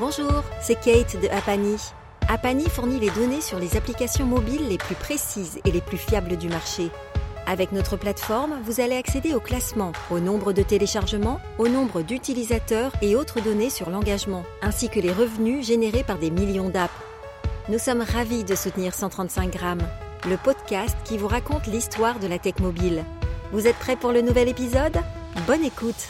Bonjour, c'est Kate de Apani. Apani fournit les données sur les applications mobiles les plus précises et les plus fiables du marché. Avec notre plateforme, vous allez accéder au classement, au nombre de téléchargements, au nombre d'utilisateurs et autres données sur l'engagement, ainsi que les revenus générés par des millions d'apps. Nous sommes ravis de soutenir 135 grammes, le podcast qui vous raconte l'histoire de la tech mobile. Vous êtes prêts pour le nouvel épisode? Bonne écoute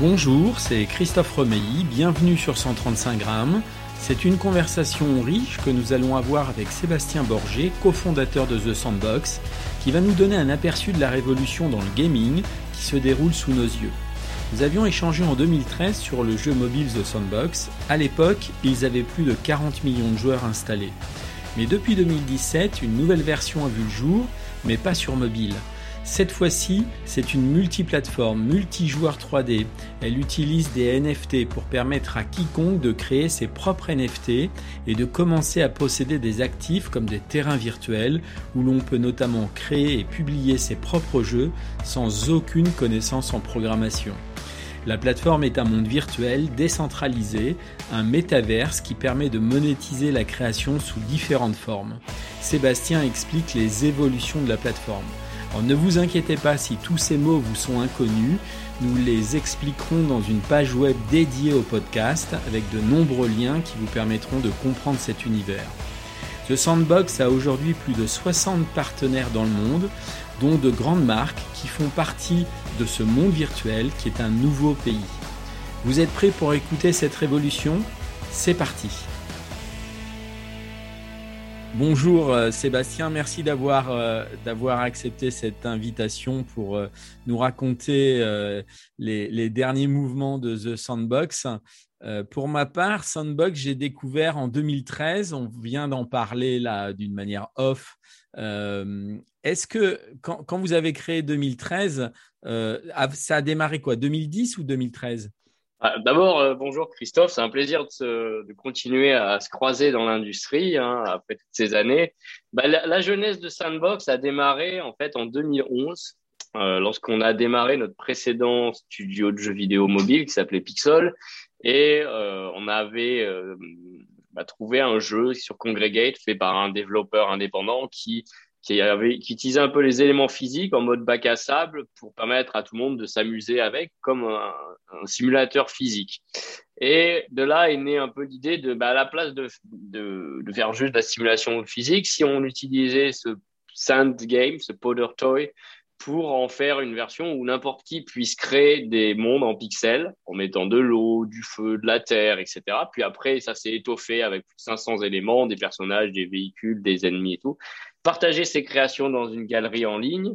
Bonjour, c'est Christophe Romeilly, bienvenue sur 135 grammes. C'est une conversation riche que nous allons avoir avec Sébastien Borgé, cofondateur de The Sandbox, qui va nous donner un aperçu de la révolution dans le gaming qui se déroule sous nos yeux. Nous avions échangé en 2013 sur le jeu mobile The Sandbox. À l'époque, ils avaient plus de 40 millions de joueurs installés. Mais depuis 2017, une nouvelle version a vu le jour, mais pas sur mobile. Cette fois-ci, c'est une multiplateforme, multijoueur 3D. Elle utilise des NFT pour permettre à quiconque de créer ses propres NFT et de commencer à posséder des actifs comme des terrains virtuels où l'on peut notamment créer et publier ses propres jeux sans aucune connaissance en programmation. La plateforme est un monde virtuel décentralisé, un métaverse qui permet de monétiser la création sous différentes formes. Sébastien explique les évolutions de la plateforme. Alors ne vous inquiétez pas si tous ces mots vous sont inconnus, nous les expliquerons dans une page web dédiée au podcast avec de nombreux liens qui vous permettront de comprendre cet univers. The Sandbox a aujourd'hui plus de 60 partenaires dans le monde, dont de grandes marques qui font partie de ce monde virtuel qui est un nouveau pays. Vous êtes prêts pour écouter cette révolution? C'est parti Bonjour euh, Sébastien, merci d'avoir euh, d'avoir accepté cette invitation pour euh, nous raconter les, les, derniers mouvements de The Sandbox. pour ma part, Sandbox, j'ai découvert en 2013, on vient d'en parler là d'une manière off. Est-ce que quand, quand, vous avez créé 2013, ça a démarré quoi? 2010 ou 2013 ah, d'abord, euh, bonjour Christophe, c'est un plaisir de, de, continuer à se croiser dans l'industrie hein, après toutes ces années. Bah, la, la, jeunesse de Sandbox a démarré en fait en 2011, euh, lorsqu'on a démarré notre précédent studio de jeux vidéo mobile qui s'appelait Pixel, et euh, on avait euh, bah, trouvé un jeu sur Congregate fait par un développeur indépendant qui qui, utilisait un peu les éléments physiques en mode bac à sable pour permettre à tout le monde de s'amuser avec comme un, simulateur physique. Et de là est née un peu l'idée de, bah, à la place de, de, de, faire juste de la simulation physique, si on utilisait ce sand game, ce powder toy, pour en faire une version où n'importe qui puisse créer des mondes en pixels en mettant de l'eau, du feu, de la terre, etc. Puis après, ça s'est étoffé avec 500 éléments, des personnages, des véhicules, des ennemis et tout partager ses créations dans une galerie en ligne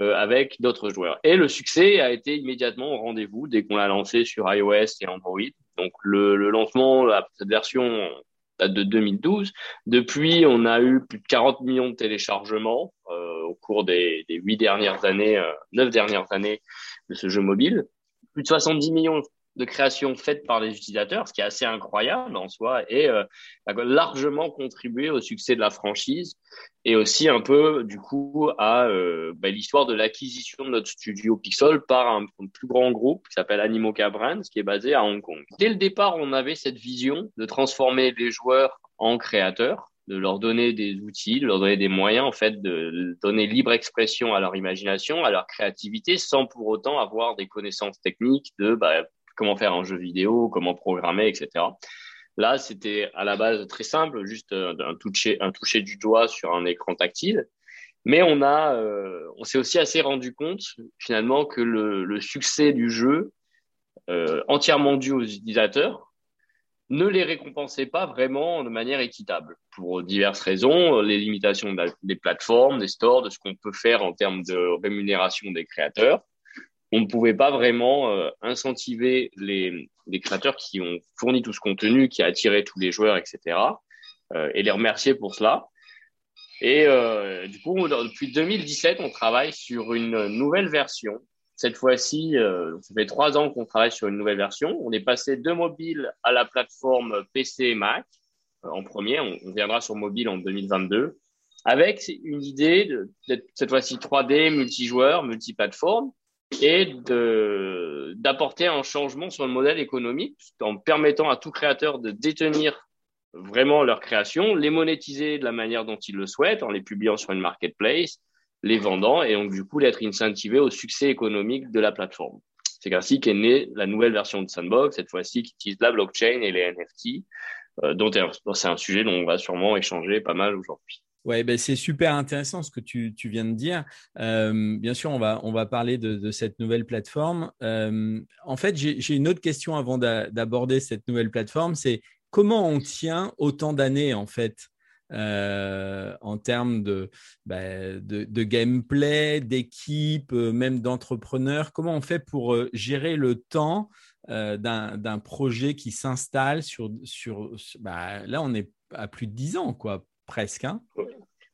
euh, avec d'autres joueurs. Et le succès a été immédiatement au rendez-vous dès qu'on l'a lancé sur iOS et Android. Donc le, le lancement, cette version date de 2012. Depuis, on a eu plus de 40 millions de téléchargements euh, au cours des, des 8 dernières années, euh, 9 dernières années de ce jeu mobile. Plus de 70 millions de création faite par les utilisateurs, ce qui est assez incroyable en soi, et euh, a largement contribué au succès de la franchise et aussi un peu du coup à euh, bah, l'histoire de l'acquisition de notre studio Pixel par un, plus grand groupe qui s'appelle Animoca Brands, qui est basé à Hong Kong. Dès le départ, on avait cette vision de transformer les joueurs en créateurs de leur donner des outils, de leur donner des moyens, en fait, de donner libre expression à leur imagination, à leur créativité, sans pour autant avoir des connaissances techniques de bah, comment faire un jeu vidéo, comment programmer, etc. Là, c'était à la base très simple, juste euh, un toucher, un toucher du doigt sur un écran tactile. Mais on a, euh, on s'est aussi assez rendu compte finalement que le, le succès du jeu, euh, entièrement dû aux utilisateurs, ne les récompensait pas vraiment de manière équitable pour diverses raisons, les limitations des plateformes, des stores, de ce qu'on peut faire en termes de rémunération des créateurs on ne pouvait pas vraiment euh, incentiver les, les, créateurs qui ont fourni tout ce contenu, qui a attiré tous les joueurs, etc., euh, et les remercier pour cela. Et euh, du coup, depuis 2017, on travaille sur une nouvelle version. Cette fois-ci, ça fait trois ans qu'on travaille sur une nouvelle version. On est passé de mobile à la plateforme PC et Mac en premier. On, on, viendra sur mobile en 2022 avec une idée de cette fois-ci 3D, multijoueur, multiplateforme et d'apporter un changement sur le modèle économique en permettant à tout créateur de détenir vraiment leur création, les monétiser de la manière dont ils le souhaitent, en les publiant sur une marketplace, les vendant et donc du coup d'être incentivé au succès économique de la plateforme. C'est ainsi qu'est née la nouvelle version de Sandbox, cette fois-ci qui utilise la blockchain et les NFT, euh, dont c'est un sujet dont on va sûrement échanger pas mal aujourd'hui. Ouais, ben c'est super intéressant ce que tu, tu viens de dire. Bien sûr, on va, on va parler de, cette nouvelle plateforme. En fait, j'ai une autre question avant d'aborder cette nouvelle plateforme. C'est comment on tient autant d'années en fait euh, en termes de, bah, de, de, gameplay, d'équipe, euh, même d'entrepreneurs? Comment on fait pour euh, gérer le temps d'un projet qui s'installe sur, sur bah, là, on est à plus de 10 ans, quoi, presque. Hein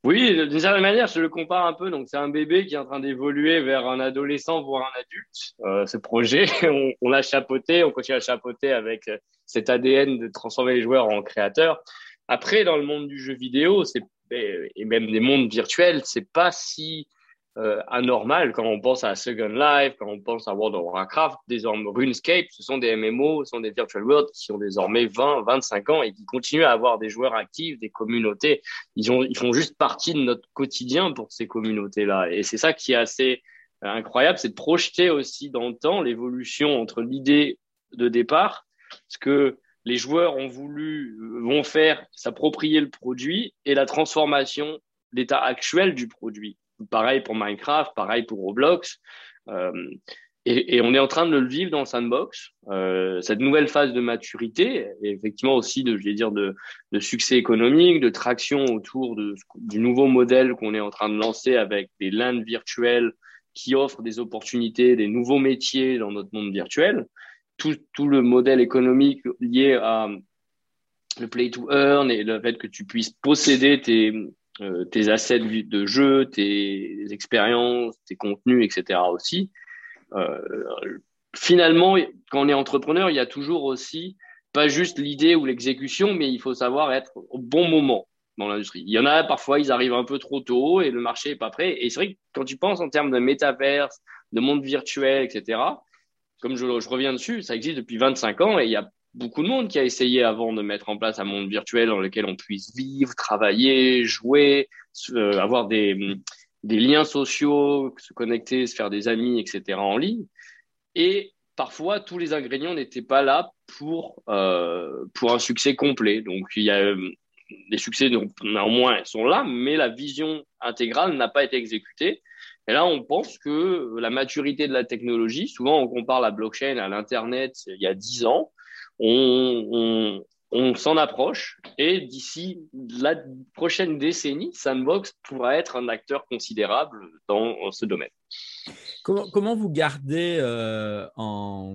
oui, d'une certaine manière, je le compare un peu. Donc, c'est un bébé qui est en train d'évoluer vers un adolescent, voire un adulte. ce projet, on, on l'a chapeauté, on continue à chapeauter avec cet ADN de transformer les joueurs en créateurs. Après, dans le monde du jeu vidéo, c'est et même des mondes virtuels, c'est pas si euh, anormal quand on pense à Second Life, quand on pense à World of Warcraft, désormais RuneScape, ce sont des MMO, ce sont des virtual worlds qui ont désormais 20, 25 ans et qui continuent à avoir des joueurs actifs, des communautés. Ils, ont, ils font juste partie de notre quotidien pour ces communautés-là. Et c'est ça qui est assez euh, incroyable, c'est de projeter aussi dans le temps l'évolution entre l'idée de départ, ce que les joueurs ont voulu, euh, vont faire s'approprier le produit et la transformation, l'état actuel du produit. Pareil pour Minecraft, pareil pour Roblox. Euh, et, on est en train de le vivre dans le sandbox, euh, cette nouvelle phase de maturité, et effectivement aussi de, je vais dire, de, succès économique, de traction autour du nouveau modèle qu'on est en train de lancer avec des lands virtuels qui offrent des opportunités, des nouveaux métiers dans notre monde virtuel tout, tout, le modèle économique lié à le play to earn et le fait que tu puisses posséder tes, euh, tes assets de jeu, tes expériences, tes contenus, etc. aussi. Euh, finalement, quand on est entrepreneur, il y a toujours aussi pas juste l'idée ou l'exécution, mais il faut savoir être au bon moment dans l'industrie. Il y en a parfois, ils arrivent un peu trop tôt et le marché est pas prêt. Et c'est vrai que quand tu penses en termes de métaverse, de monde virtuel, etc., comme je, reviens dessus, ça existe depuis 25 ans et il y a beaucoup de monde qui a essayé avant de mettre en place un monde virtuel dans lequel on puisse vivre, travailler, jouer, euh, avoir des, des liens sociaux, se connecter, se faire des amis, etc. en ligne. Et parfois, tous les ingrédients n'étaient pas là pour, euh, pour un succès complet. Donc, il y a euh, les succès, néanmoins, sont là, mais la vision intégrale n'a pas été exécutée. Et là, on pense que la maturité de la technologie, souvent on compare la blockchain à l'Internet il y a 10 ans, on, s'en approche et d'ici la prochaine décennie, Sandbox pourra être un acteur considérable dans ce domaine. Comment, vous gardez euh, en,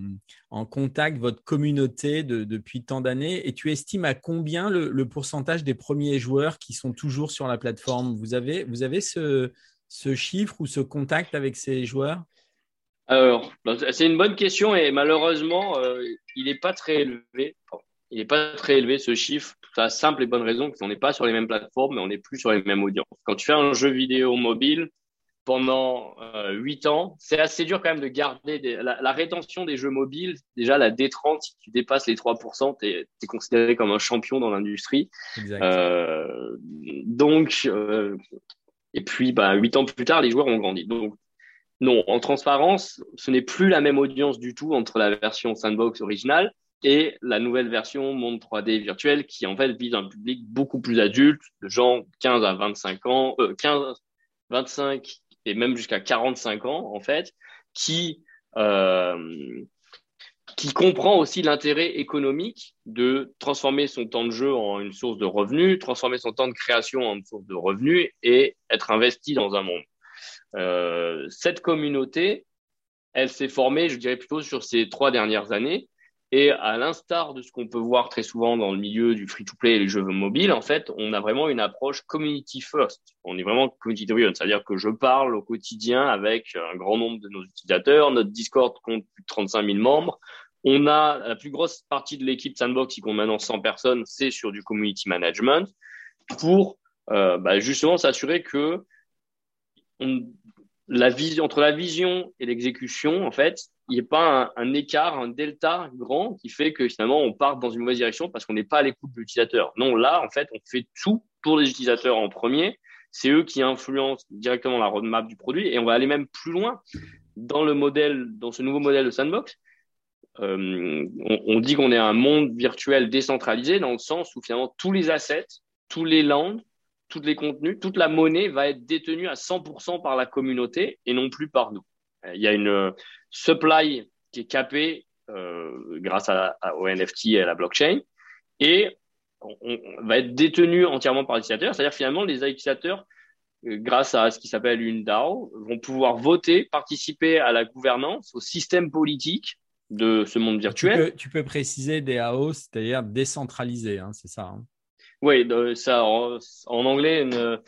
contact votre communauté depuis tant d'années? Et tu estimes à combien le, pourcentage des premiers joueurs qui sont toujours sur la plateforme? Vous avez, vous avez ce, ce chiffre ou ce contact avec ces joueurs? Alors, bah, c'est une bonne question et malheureusement, euh, il n'est pas très élevé. il n'est pas très élevé ce chiffre, pour la simple et bonne raison qu'on n'est pas sur les mêmes plateformes, mais on n'est plus sur les mêmes audiences. Quand tu fais un jeu vidéo mobile pendant euh, 8 ans, c'est assez dur quand même de garder la, rétention des jeux mobiles. Déjà, la D30, si tu dépasses les 3%, tu es, considéré comme un champion dans l'industrie. Euh, donc, euh, et puis, bah, huit ans plus tard, les joueurs ont grandi. Donc, non, en transparence, ce n'est plus la même audience du tout entre la version sandbox originale et la nouvelle version monde 3D virtuel qui en fait vise un public beaucoup plus adulte, de gens 15 à 25 ans, euh, 15, 25 et même jusqu'à 45 ans en fait, qui euh, qui comprend aussi l'intérêt économique de transformer son temps de jeu en une source de revenus, transformer son temps de création en une source de revenus et être investi dans un monde. Euh, cette communauté, elle s'est formée, je dirais plutôt sur ces trois dernières années. Et à l'instar de ce qu'on peut voir très souvent dans le milieu du free-to-play et les jeux mobiles, en fait, on a vraiment une approche community first. On est vraiment community driven, c'est-à-dire que je parle au quotidien avec un grand nombre de nos utilisateurs. Notre Discord compte plus de 35 000 membres. On a la plus grosse partie de l'équipe Sandbox, qui compte maintenant 100 personnes, c'est sur du community management pour euh, bah, justement s'assurer que la vision, entre la vision et l'exécution, en fait, il n'y a pas un, écart, un delta grand qui fait que finalement on part dans une mauvaise direction parce qu'on n'est pas à l'écoute de l'utilisateur. Non, là, en fait, on fait tout pour les utilisateurs en premier. C'est eux qui influencent directement la roadmap du produit et on va aller même plus loin dans le modèle, dans ce nouveau modèle de sandbox. Euh, on, dit qu'on est un monde virtuel décentralisé dans le sens où finalement tous les assets, tous les lands, tous les contenus, toute la monnaie va être détenue à 100% par la communauté et non plus par nous. Il y a une euh, supply qui est capée euh, grâce à, au NFT et à la blockchain et on, va être détenu entièrement par l'utilisateur. C'est-à-dire finalement les utilisateurs, grâce à ce qui s'appelle une DAO, vont pouvoir voter, participer à la gouvernance, au système politique de ce monde virtuel. Tu peux, préciser DAO, c'est-à-dire décentralisé, hein, c'est ça hein oui, ça, en, anglais, une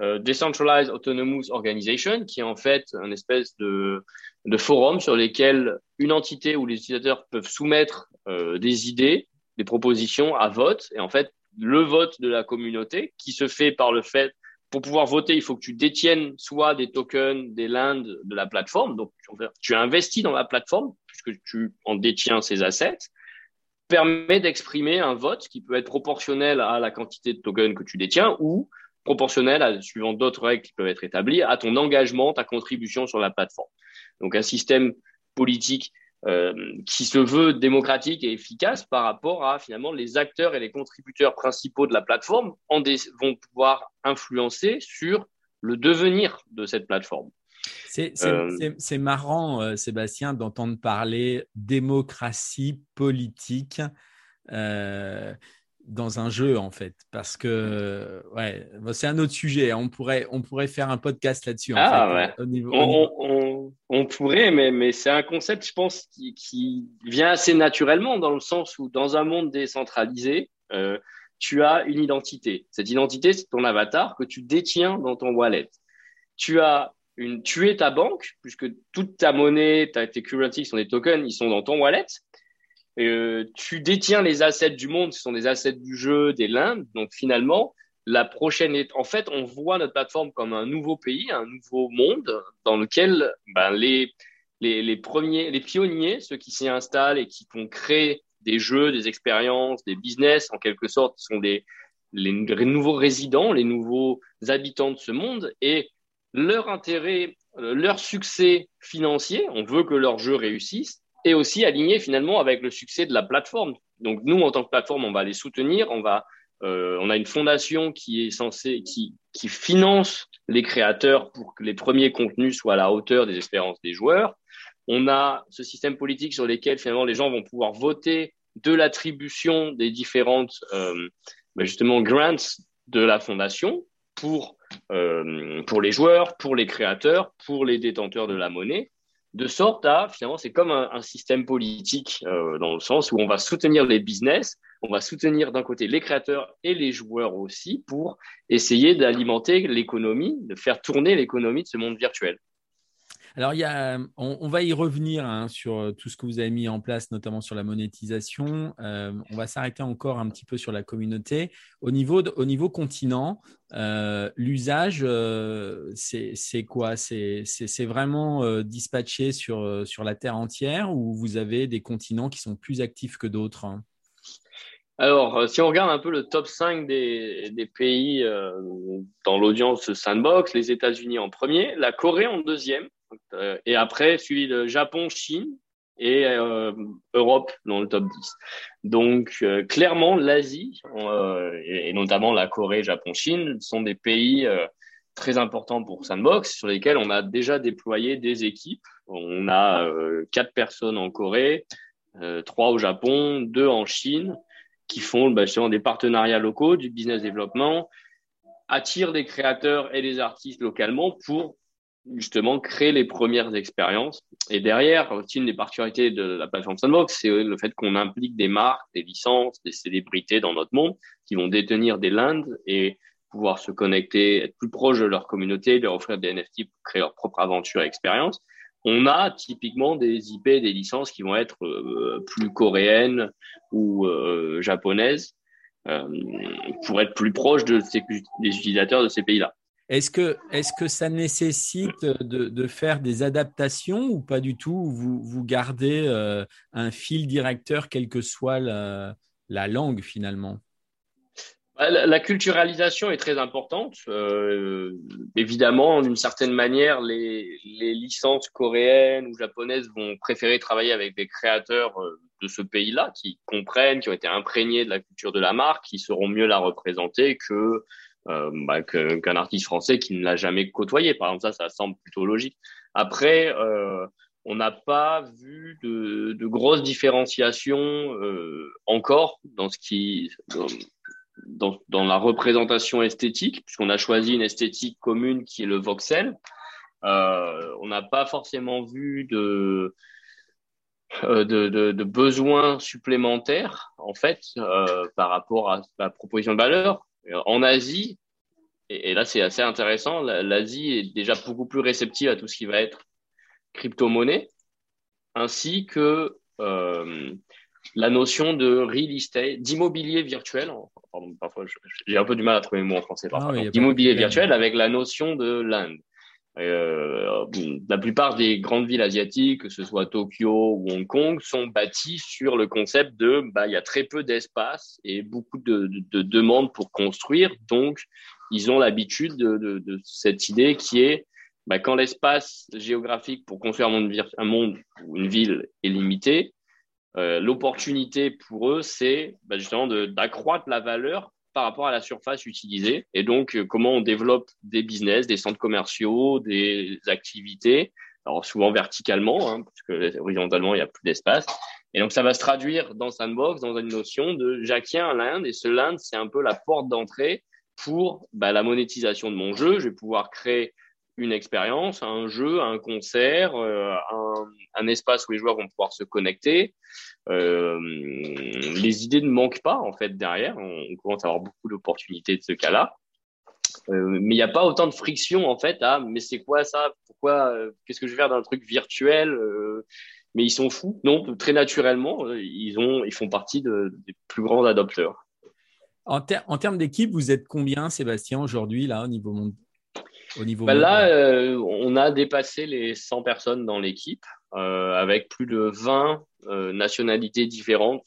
euh, Decentralized Autonomous Organization, qui est en fait un espèce de, de forum sur lesquels une entité ou les utilisateurs peuvent soumettre euh, des idées, des propositions à vote. Et en fait, le vote de la communauté, qui se fait par le fait, pour pouvoir voter, il faut que tu détiennes soit des tokens, des lands de la plateforme. Donc, tu investis dans la plateforme puisque tu en détiens ces assets permet d'exprimer un vote qui peut être proportionnel à la quantité de tokens que tu détiens ou proportionnel, à, suivant d'autres règles qui peuvent être établies, à ton engagement, ta contribution sur la plateforme. Donc un système politique qui se veut démocratique et efficace par rapport à finalement les acteurs et les contributeurs principaux de la plateforme en vont pouvoir influencer sur le devenir de cette plateforme. Euh, c'est marrant, euh, Sébastien, d'entendre parler démocratie politique euh, dans un jeu, en fait. Parce que, ouais, c'est un autre sujet. On pourrait, on pourrait faire un podcast là-dessus. Ah, ouais. on, pourrait, mais, mais c'est un concept, je pense, qui, qui, vient assez naturellement dans le sens où, dans un monde décentralisé, tu as une identité. Cette identité, c'est ton avatar que tu détiens dans ton wallet. Tu as une, tu es ta banque, puisque toute ta monnaie, tes currencies sont des tokens, ils sont dans ton wallet. Euh, tu détiens les assets du monde, ce sont des assets du jeu, des lindes. Donc finalement, la prochaine est, en fait, on voit notre plateforme comme un nouveau pays, un nouveau monde dans lequel ben, les, premiers, les pionniers, ceux qui s'y installent et qui vont créer des jeux, des expériences, des business, en quelque sorte, sont les nouveaux résidents, les nouveaux habitants de ce monde. Et leur intérêt, euh, leur succès financier, on veut que leur jeu réussisse, est aussi aligné finalement avec le succès de la plateforme. Donc nous, en tant que plateforme, on va les soutenir, on va, euh, on a une fondation qui est censée, qui, finance les créateurs pour que les premiers contenus soient à la hauteur des espérances des joueurs. On a ce système politique sur lequel finalement les gens vont pouvoir voter de l'attribution des différentes euh, ben justement grants de la fondation pour euh, pour les joueurs, pour les créateurs, pour les détenteurs de la monnaie, de sorte à, finalement, c'est comme un, système politique dans le sens où on va soutenir les business, on va soutenir d'un côté les créateurs et les joueurs aussi pour essayer d'alimenter l'économie, de faire tourner l'économie de ce monde virtuel. Alors, on, va y revenir hein, sur euh, tout ce que vous avez mis en place, notamment sur la monétisation. Euh, on va s'arrêter encore un petit peu sur la communauté. Au niveau, au niveau continent, euh, l'usage, c'est quoi? C'est vraiment dispatché sur, sur la Terre entière ou vous avez des continents qui sont plus actifs que d'autres alors, si on regarde un peu le top 5 des, des pays dans l'audience Sandbox, les États-Unis en premier, la Corée en deuxième, euh, et après, suivi de Japon, Chine et euh, Europe dans le top 10. Donc, euh, clairement, l'Asie, et, notamment la Corée, Japon, Chine, sont des pays très importants pour Sandbox, sur lesquels on a déjà déployé des équipes. On a quatre personnes en Corée, trois au Japon, deux en Chine, qui font bah, des partenariats locaux, du business développement, attirent des créateurs et des artistes localement pour justement créer les premières expériences. Et derrière, une des particularités de la plateforme Sandbox, c'est le fait qu'on implique des marques, des licences, des célébrités dans notre monde qui vont détenir des lands et pouvoir se connecter, être plus proche de leur communauté, leur offrir des NFT pour créer leur propre aventure et expérience. On a typiquement des IP, des licences qui vont être euh, plus coréennes ou euh, japonaises euh, pour être plus proches de ces, des utilisateurs de ces pays-là. Est-ce que, ça nécessite de, faire des adaptations ou pas du tout vous, gardez un fil directeur, quelle que soit la, la langue finalement? La, culturalisation est très importante. Euh, évidemment, d'une certaine manière, les, les, licences coréennes ou japonaises vont préférer travailler avec des créateurs euh, de ce pays-là qui comprennent, qui ont été imprégnés de la culture de la marque, qui sauront mieux la représenter que euh, bah, qu'un artiste français qui ne l'a jamais côtoyé. Par exemple, ça, ça semble plutôt logique. Après, euh, on n'a pas vu de, de grosses différenciations euh, encore dans ce qui dans, la représentation esthétique, puisqu'on a choisi une esthétique commune qui est le voxel. Euh, on n'a pas forcément vu de, euh, de, de, de, besoins supplémentaires en fait euh, par rapport à la proposition de valeur. En Asie, et, là c'est assez intéressant, l'Asie est déjà beaucoup plus réceptive à tout ce qui va être crypto-monnaie, ainsi que la notion de real estate, d'immobilier virtuel. Pardon, parfois j'ai un peu du mal à trouver le mot en français. d'immobilier virtuel avec la notion de land. Euh, la plupart des grandes villes asiatiques, que ce soit Tokyo ou Hong Kong, sont bâties sur le concept de bah, il y a très peu d'espace et beaucoup de, de, de, demandes pour construire. Donc, ils ont l'habitude de, de, cette idée qui est bah, quand l'espace géographique pour construire un monde, un monde ou une ville est limité, euh, l'opportunité pour eux, c'est bah, justement d'accroître la valeur par rapport à la surface utilisée. Et donc, euh, comment on développe des business, des centres commerciaux, des activités, alors souvent verticalement, hein, parce que horizontalement, il n'y a plus d'espace. Et donc, ça va se traduire dans Sandbox, dans une notion de j'acquiers un land, et ce land, c'est un peu la porte d'entrée pour bah, la monétisation de mon jeu. Je vais pouvoir créer une expérience, un jeu, un concert, euh, un, espace où les joueurs vont pouvoir se connecter. Euh, les idées ne manquent pas en fait derrière. On, commence à avoir beaucoup d'opportunités de ce cas-là. Euh, mais il n'y a pas autant de friction en fait. Ah, mais c'est quoi ça? Pourquoi Qu'est-ce que je vais faire d'un truc virtuel Mais ils sont fous. Non, très naturellement, ils ont, ils font partie de, des plus grands adopteurs. En, en termes d'équipe, vous êtes combien, Sébastien, aujourd'hui là au niveau monde au niveau bah là, euh, on a dépassé les 100 personnes dans l'équipe, euh, avec plus de 20 euh, nationalités différentes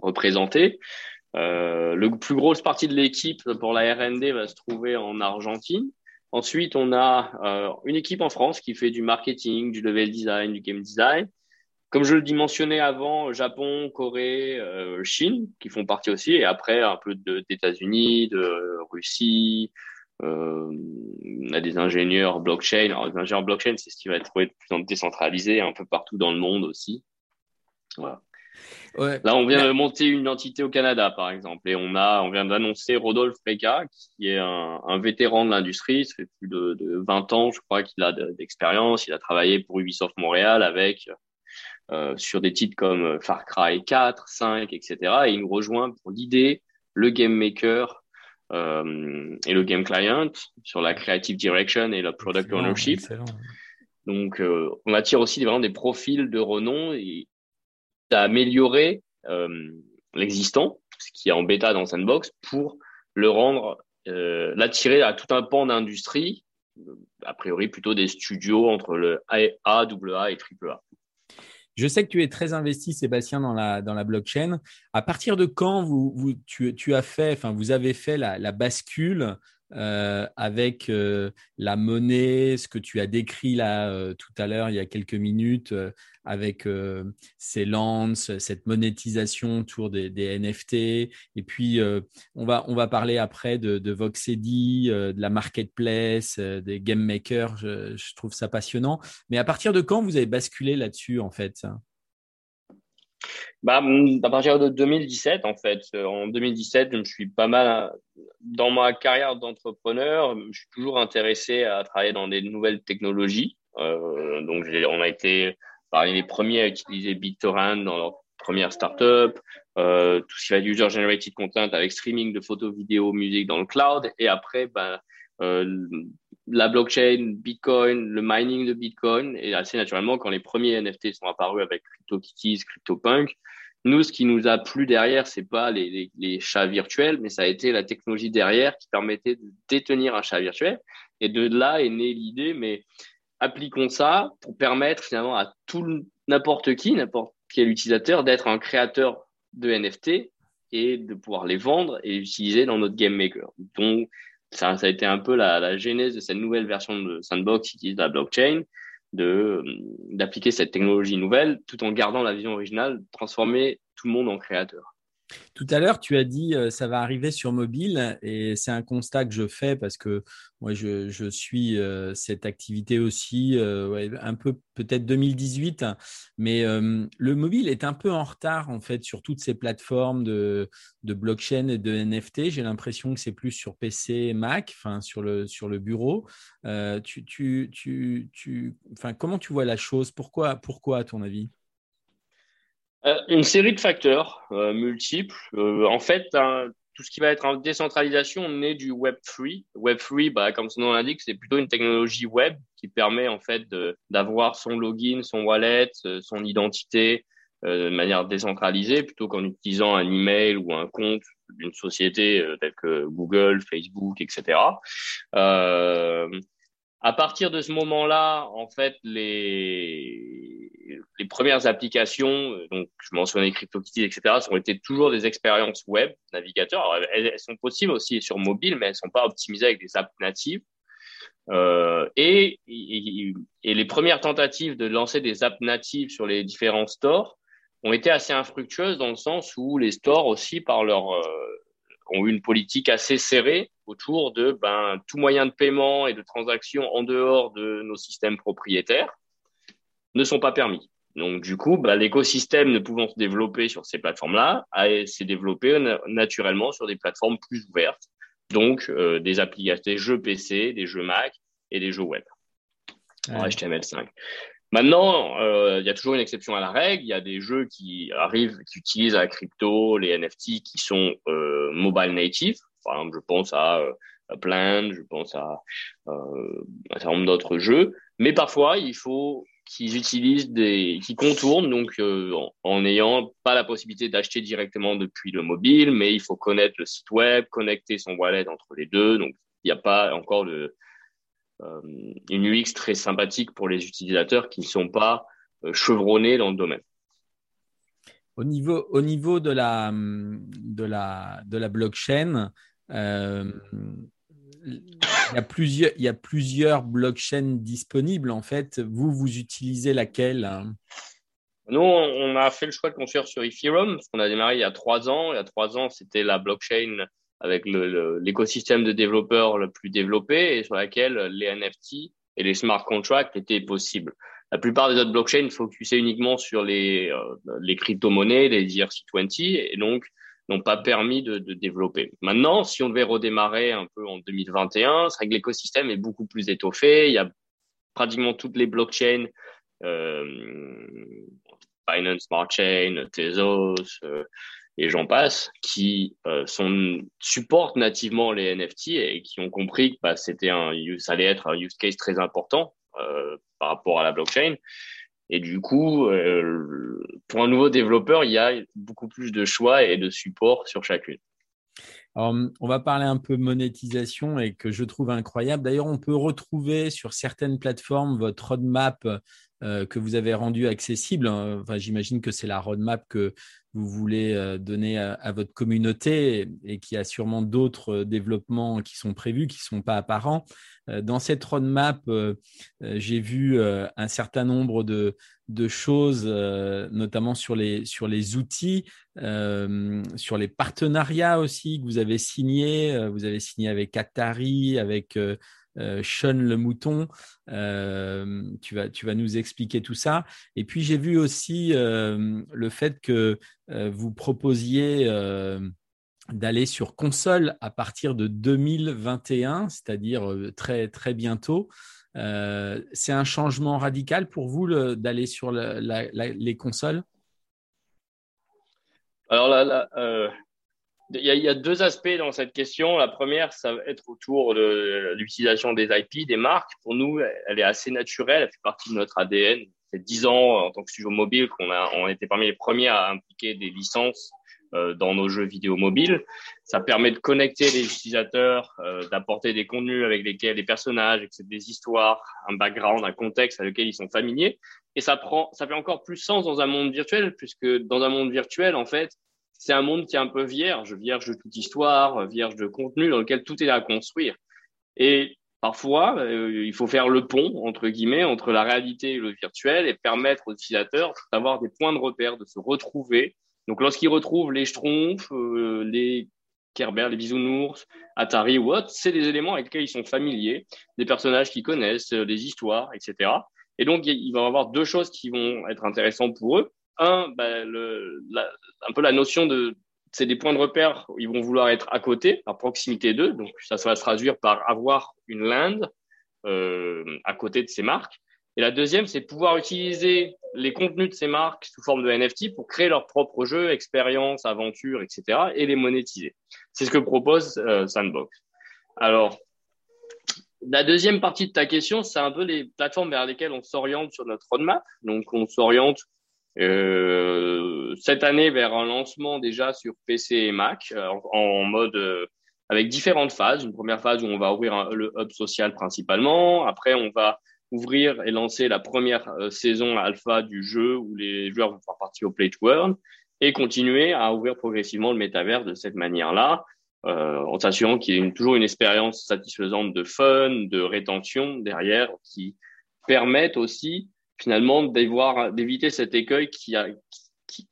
représentées. Le plus grosse partie de l'équipe pour la R&D va se trouver en Argentine. Ensuite, on a une équipe en France qui fait du marketing, du level design, du game design. Comme je le mentionnais avant, Japon, Corée, euh, Chine, qui font partie aussi, et après un peu d'États-Unis, de, Russie. Euh, on a des ingénieurs blockchain. Alors, les ingénieurs blockchain, c'est ce qui va être de plus en plus décentralisé un peu partout dans le monde aussi. Voilà. Ouais. Là, on vient de monter une entité au Canada, par exemple, et on a, on vient d'annoncer Rodolphe Freka, qui est un, un vétéran de l'industrie. Ça fait plus de, de 20 ans, je crois, qu'il a d'expérience. Il a travaillé pour Ubisoft Montréal avec euh, sur des titres comme euh, Far Cry 4, 5, etc. Et il nous rejoint pour l'idée, le game maker euh, et le game client sur la creative direction et la product ownership. Donc, euh, on attire aussi vraiment des profils de renom et à améliorer euh, l'existant, ce qui est en bêta dans Sandbox, pour le rendre, euh, l'attirer à tout un pan d'industrie, a priori plutôt des studios entre le A, AA et AAA. Je sais que tu es très investi, Sébastien, dans la, blockchain. À partir de quand vous, tu, as fait, enfin, vous avez fait la bascule euh, avec euh, la monnaie, ce que tu as décrit là euh, tout à l'heure, il y a quelques minutes, euh, avec euh, ces lances, cette monétisation autour des, des NFT. Et puis, on, va, on va parler après de, de Voxedy, de la marketplace, des game makers. Je, je, trouve ça passionnant. Mais à partir de quand vous avez basculé là-dessus, en fait bah, à partir de 2017, en fait. Euh, en 2017, je me suis pas mal, dans ma carrière d'entrepreneur, je suis toujours intéressé à travailler dans des nouvelles technologies. Euh, donc, on a été parmi les premiers à utiliser BitTorrent dans leur première startup, euh, tout ce qui va être user-generated content avec streaming de photos, vidéos, musique dans le cloud. Et après, bah, euh, la blockchain, Bitcoin, le mining de Bitcoin, et assez naturellement, quand les premiers NFT sont apparus avec CryptoKitties, CryptoPunk, Nous, ce qui nous a plu derrière, c'est pas les, chats virtuels, mais ça a été la technologie derrière qui permettait de détenir un chat virtuel. Et de là est née l'idée, mais appliquons ça pour permettre finalement à tout n'importe qui, n'importe quel utilisateur, d'être un créateur de NFT et de pouvoir les vendre et utiliser dans notre game maker. Donc, ça, a été un peu la, la genèse de cette nouvelle version de Sandbox qui utilise la blockchain de d'appliquer cette technologie nouvelle tout en gardant la vision originale, transformer tout le monde en créateur. Tout à l'heure, tu as dit euh, ça va arriver sur mobile et c'est un constat que je fais parce que moi je, suis euh, cette activité aussi euh, un peu peut-être 2018, mais le mobile est un peu en retard en fait sur toutes ces plateformes de, blockchain et de NFT. J'ai l'impression que c'est plus sur PC, Mac, enfin sur le bureau. tu, tu, tu, comment tu vois la chose? Pourquoi pourquoi à ton avis? Euh, une série de facteurs euh, multiples. Euh, en fait, tout ce qui va être en décentralisation naît du Web3. Web3, bah, comme son nom l'indique, c'est plutôt une technologie web qui permet en fait d'avoir son login, son wallet, son identité de manière décentralisée plutôt qu'en utilisant un email ou un compte d'une société telle que Google, Facebook, etc. à partir de ce moment-là, en fait, les, les premières applications, euh, donc je mentionnais CryptoKitties, etc., ont été toujours des expériences web, navigateurs. Alors, elles, sont possibles aussi sur mobile, mais elles sont pas optimisées avec des apps natives. Euh, et, et, et, les premières tentatives de lancer des apps natives sur les différents stores ont été assez infructueuses dans le sens où les stores aussi, par leur, euh, ont eu une politique assez serrée autour de ben, tout moyen de paiement et de transaction en dehors de nos systèmes propriétaires ne sont pas permis. Donc, du coup, ben, l'écosystème ne pouvant se développer sur ces plateformes-là, s'est développé naturellement sur des plateformes plus ouvertes, donc euh, des applications, des jeux PC, des jeux Mac et des jeux web en HTML5. Maintenant, euh, il y a toujours une exception à la règle. Il y a des jeux qui arrivent, qui utilisent la crypto, les NFT, qui sont euh, mobile native. Par je pense à, euh, je pense à, euh, un certain nombre d'autres jeux. Mais parfois, il faut qu'ils utilisent des, qui contournent, donc euh, en n'ayant pas la possibilité d'acheter directement depuis le mobile, mais il faut connaître le site web, connecter son wallet entre les deux. Donc, il n'y a pas encore euh, une UX très sympathique pour les utilisateurs qui ne sont pas euh, chevronnés dans le domaine. Au niveau, au niveau de, la, de, la, de la blockchain, euh, il, y a plusieurs, il y a plusieurs blockchains disponibles en fait. Vous, vous utilisez laquelle Nous, on a fait le choix de construire sur Ethereum parce qu'on a démarré il y a trois ans. Il y a trois ans, c'était la blockchain avec l'écosystème de développeurs le plus développé et sur laquelle les NFT et les smart contracts étaient possibles. La plupart des autres blockchains focusaient uniquement sur les, euh, les crypto-monnaies, les ERC20, et donc n'ont pas permis de, de, développer. Maintenant, si on devait redémarrer un peu en 2021, c'est vrai que l'écosystème est beaucoup plus étoffé. Il y a pratiquement toutes les blockchains, euh, Binance Smart Chain, Tezos, euh, et j'en passe, qui euh, sont, supportent nativement les NFT et qui ont compris que bah, c'était un, ça allait être un use case très important euh, par rapport à la blockchain. Et du coup, euh, pour un nouveau développeur, il y a beaucoup plus de choix et de support sur chacune. On va parler un peu monétisation et que je trouve incroyable. D'ailleurs, on peut retrouver sur certaines plateformes votre roadmap euh, que vous avez rendu accessible. Enfin, J'imagine que c'est la roadmap que vous voulez euh, donner à, votre communauté et, qu'il y a sûrement d'autres euh, développements qui sont prévus, qui ne sont pas apparents. Dans cette roadmap, j'ai vu un certain nombre de, de choses, notamment sur les, sur les outils, sur les partenariats aussi que vous avez signés. Vous avez signé avec Atari, avec euh, Sean le mouton. Euh, tu, vas, tu vas nous expliquer tout ça. Et puis j'ai vu aussi euh, le fait que vous proposiez d'aller sur console à partir de 2021, c'est-à-dire très, très bientôt. c'est un changement radical pour vous d'aller sur les consoles? Alors là il y, a, deux aspects dans cette question. La première, ça va être autour de l'utilisation des IP, des marques. Pour nous, elle est assez naturelle, elle fait partie de notre ADN. fait dix ans en tant que studio mobile qu'on a, on été parmi les premiers à impliquer des licences euh, dans nos jeux vidéo mobiles. Ça permet de connecter les utilisateurs, euh, d'apporter des contenus avec lesquels les personnages, des histoires, un background, un contexte avec lequel ils sont familiers. Et ça prend, ça fait encore plus sens dans un monde virtuel, puisque dans un monde virtuel, en fait, c'est un monde qui est un peu vierge, vierge de toute histoire, vierge de contenu, dans lequel tout est à construire. Et parfois, euh, il faut faire le pont, entre guillemets, entre la réalité et le virtuel et permettre aux utilisateurs d'avoir des points de repère, de se retrouver, donc, lorsqu'ils retrouvent les Schtroumpfs, euh, les Kerber, les Bisounours, Atari ou autres, c'est des éléments avec lesquels ils sont familiers, des personnages qu'ils connaissent, euh, des histoires, etc. Et donc, il va y avoir deux choses qui vont être intéressantes pour eux. Un, bah, un peu la notion de, c'est des points de repère, ils vont vouloir être à côté, à proximité d'eux. Donc, ça, va se traduire par avoir une linde euh, à côté de ces marques. Et la deuxième, c'est pouvoir utiliser les contenus de ces marques sous forme de NFT pour créer leurs propres jeux, expériences, aventures, etc. et les monétiser. C'est ce que propose euh, Sandbox. Alors, la deuxième partie de ta question, c'est un peu les plateformes vers lesquelles on s'oriente sur notre roadmap. Donc, on s'oriente euh, cette année vers un lancement déjà sur PC et Mac euh, en, mode euh, avec différentes phases. Une première phase où on va ouvrir le hub social principalement. Après, on va ouvrir et lancer la première euh, saison alpha du jeu où les joueurs vont faire partie au Play to Earn et continuer à ouvrir progressivement le métavers de cette manière-là, en s'assurant qu'il y ait toujours une expérience satisfaisante de fun, de rétention derrière, qui permettent aussi finalement d'éviter cet écueil qui, a,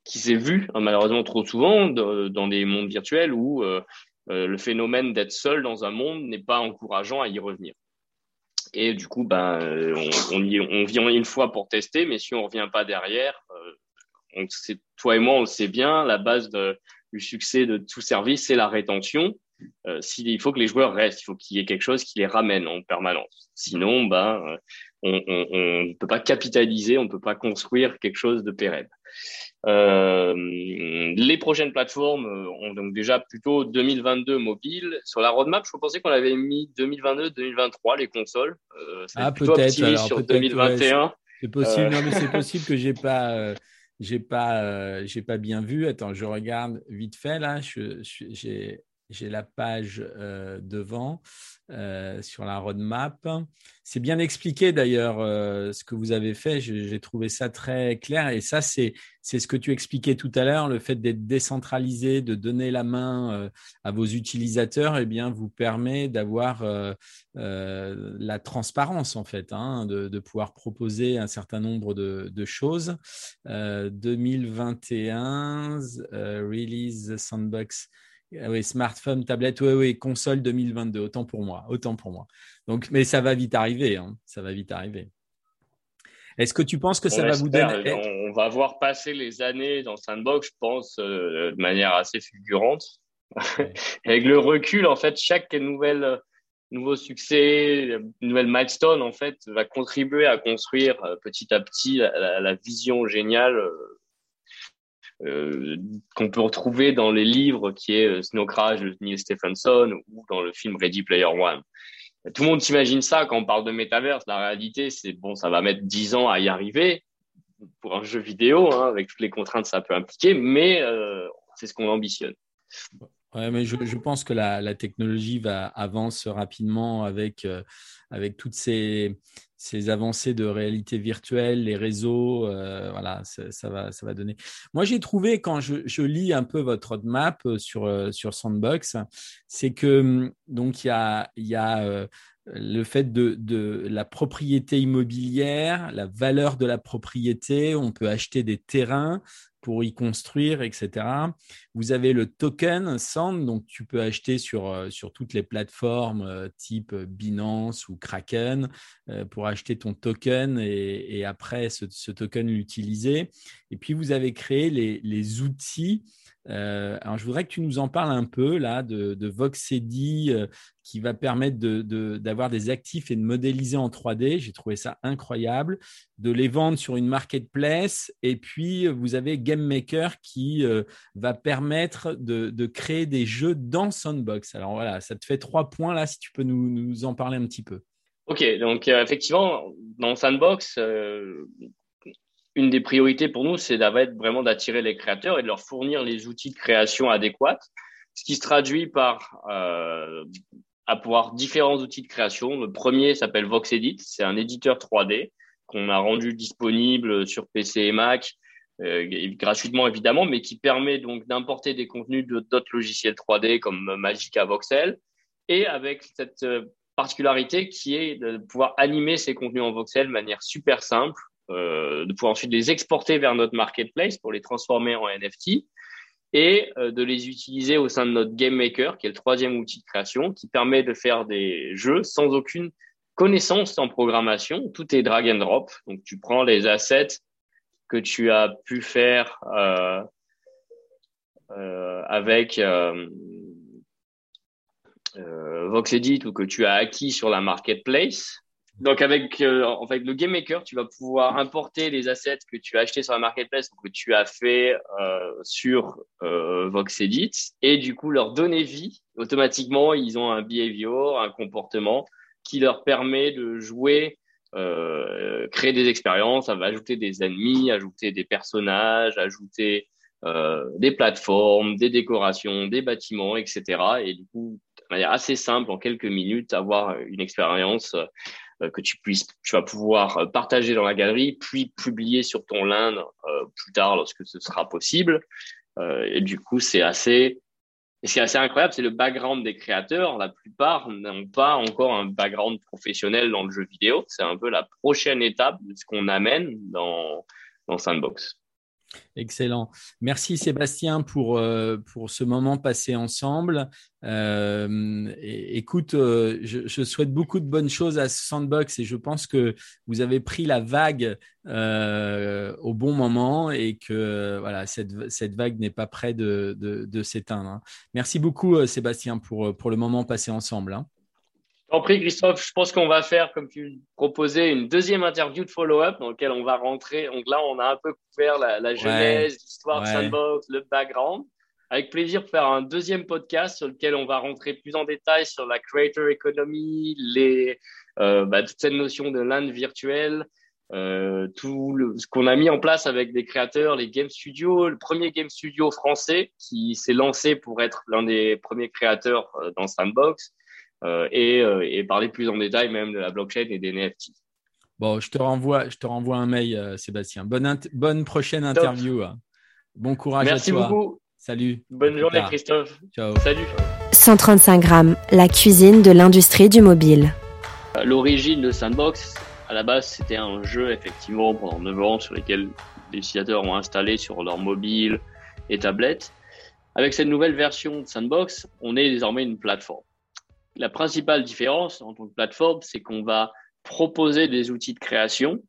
qui, s'est vu hein, malheureusement trop souvent dans des mondes virtuels où euh, euh, le phénomène d'être seul dans un monde n'est pas encourageant à y revenir. Et du coup, ben, on, y, on vient une fois pour tester, mais si on revient pas derrière, euh, on sait, toi et moi, on le sait bien, la base du succès de tout service, c'est la rétention. Euh, il faut que les joueurs restent, il faut qu'il y ait quelque chose qui les ramène en permanence. Sinon, ben, on ne peut pas capitaliser, on ne peut pas construire quelque chose de pérenne. Euh, les prochaines plateformes euh, ont donc déjà plutôt 2022 mobile. Sur la roadmap, je pensais qu'on avait mis 2022-2023 les consoles. Euh, ah peut-être sur 2021. c'est possible. non mais c'est possible que j'ai pas. j'ai pas, j'ai pas bien vu. Attends, je regarde vite fait là. j'ai j'ai la page euh, devant euh, sur la roadmap. C'est bien expliqué d'ailleurs euh, ce que vous avez fait. J'ai trouvé ça très clair et ça c'est ce que tu expliquais tout à l'heure, le fait d'être décentralisé, de donner la main à vos utilisateurs, eh bien vous permet d'avoir la transparence en fait, hein, de, pouvoir proposer un certain nombre de, de choses. 2021 release sandbox oui, smartphone, tablette, oui, oui, console 2022, autant pour moi, autant pour moi. Donc, mais ça va vite arriver, hein, ça va vite arriver. Est-ce que tu penses que ça va vous donner On va voir passer les années dans Sandbox, je pense, euh, de manière assez fulgurante. Avec le recul, en fait, chaque nouvelle nouveau succès, nouvelle milestone, en fait, va contribuer à construire euh, petit à petit la, la vision géniale euh, qu'on peut retrouver dans les livres qui est euh, Snow Crash de Neil Stephenson ou dans le film Ready Player One. Tout le monde s'imagine ça quand on parle de métaverse. La réalité, c'est bon, ça va mettre dix ans à y arriver pour un jeu vidéo, hein, avec toutes les contraintes que ça peut impliquer, mais euh, c'est ce qu'on ambitionne. Ouais, mais je, pense que la, technologie va avance rapidement avec, euh, avec toutes ces, ces avancées de réalité virtuelle, les réseaux, euh, voilà, ça, va, ça va donner. Moi, j'ai trouvé quand je, je, lis un peu votre roadmap euh, sur, euh, sur Sandbox, c'est que hum, donc il y a, y a euh, le fait de, de, la propriété immobilière, la valeur de la propriété, on peut acheter des terrains, pour y construire, etc. Vous avez le token Sand, donc tu peux acheter sur, euh, sur toutes les plateformes euh, type Binance ou Kraken euh, pour acheter ton token et, après ce, token l'utiliser. Et puis vous avez créé les, les outils euh, alors, je voudrais que tu nous en parles un peu là de, de Voxedi euh, qui va permettre d'avoir de, des actifs et de modéliser en 3D. J'ai trouvé ça incroyable. De les vendre sur une marketplace. Et puis, vous avez Game Maker qui euh, va permettre de, créer des jeux dans Sandbox. Alors voilà, ça te fait trois points là, si tu peux nous, nous en parler un petit peu. Ok, donc effectivement, dans Sandbox, une des priorités pour nous, c'est d'être vraiment d'attirer les créateurs et de leur fournir les outils de création adéquats, ce qui se traduit par euh, différents outils de création. Le premier s'appelle VoxEdit, c'est un éditeur 3D qu'on a rendu disponible sur PC et Mac, euh, gratuitement évidemment, mais qui permet donc d'importer des contenus de d'autres logiciels 3D comme Magica Voxel, et avec cette euh, particularité qui est de pouvoir animer ces contenus en voxel de manière super simple, euh, de pouvoir ensuite les exporter vers notre marketplace pour les transformer en NFT et euh, de les utiliser au sein de notre Game Maker, qui est le troisième outil de création, qui permet de faire des jeux sans aucune connaissance en programmation. Tout est drag and drop. Donc, tu prends les assets que tu as pu faire euh, avec euh, VoxEdit ou que tu as acquis sur la marketplace. Donc avec euh, fait le game maker, tu vas pouvoir importer les assets que tu as achetés sur la marketplace ou que tu as fait euh, sur euh, VoxEdit et du coup leur donner vie. Automatiquement, ils ont un behavior, un comportement qui leur permet de jouer, euh, créer des expériences, ça va ajouter des ennemis, ajouter des personnages, ajouter euh, des plateformes, des décorations, des bâtiments, etc. Et du coup, de manière assez simple, en quelques minutes, avoir une expérience que tu puisses, tu vas pouvoir euh, partager dans la galerie, puis publier sur ton LinkedIn euh, plus tard lorsque ce sera possible. et du coup, c'est assez, c'est assez incroyable, c'est le background des créateurs. La plupart n'ont pas encore un background professionnel dans le jeu vidéo. C'est un peu la prochaine étape de ce qu'on amène dans, dans Sandbox. Excellent. Merci Sébastien pour, euh, pour ce moment passé ensemble. Euh, écoute, euh, je, souhaite beaucoup de bonnes choses à Sandbox et je pense que vous avez pris la vague au bon moment et que cette, vague n'est pas près de, s'éteindre. Hein. Merci beaucoup Sébastien pour, pour le moment passé ensemble. Hein. En prie, Christophe, je pense qu'on va faire, comme tu proposais, une deuxième interview de follow-up dans laquelle on va rentrer. Donc là, on a un peu couvert la, la genèse, l'histoire de Sandbox, le background. Avec plaisir pour faire un deuxième podcast sur lequel on va rentrer plus en détail sur la creator economy, les, euh, bah, toute cette notion de land virtuel, euh, tout le, ce qu'on a mis en place avec des créateurs, les game studios, le premier game studio français qui s'est lancé pour être l'un des premiers créateurs euh, dans Sandbox. Euh, et, euh, et, parler plus en détail même de la blockchain et des NFT. Bon, je te renvoie, je te renvoie un mail, euh, Sébastien. Bonne, bonne prochaine interview. Hein. Bon courage Merci à toi. Merci beaucoup. Salut. Bonne journée, Christophe. Ciao. Salut. 135 grammes, la cuisine de l'industrie du mobile. L'origine de Sandbox, à la base, c'était un jeu, effectivement, pendant 9 ans, sur lequel les utilisateurs ont installé sur leur mobile et tablette. Avec cette nouvelle version de Sandbox, on est désormais une plateforme. La principale différence en tant que plateforme, c'est qu'on va proposer des outils de création,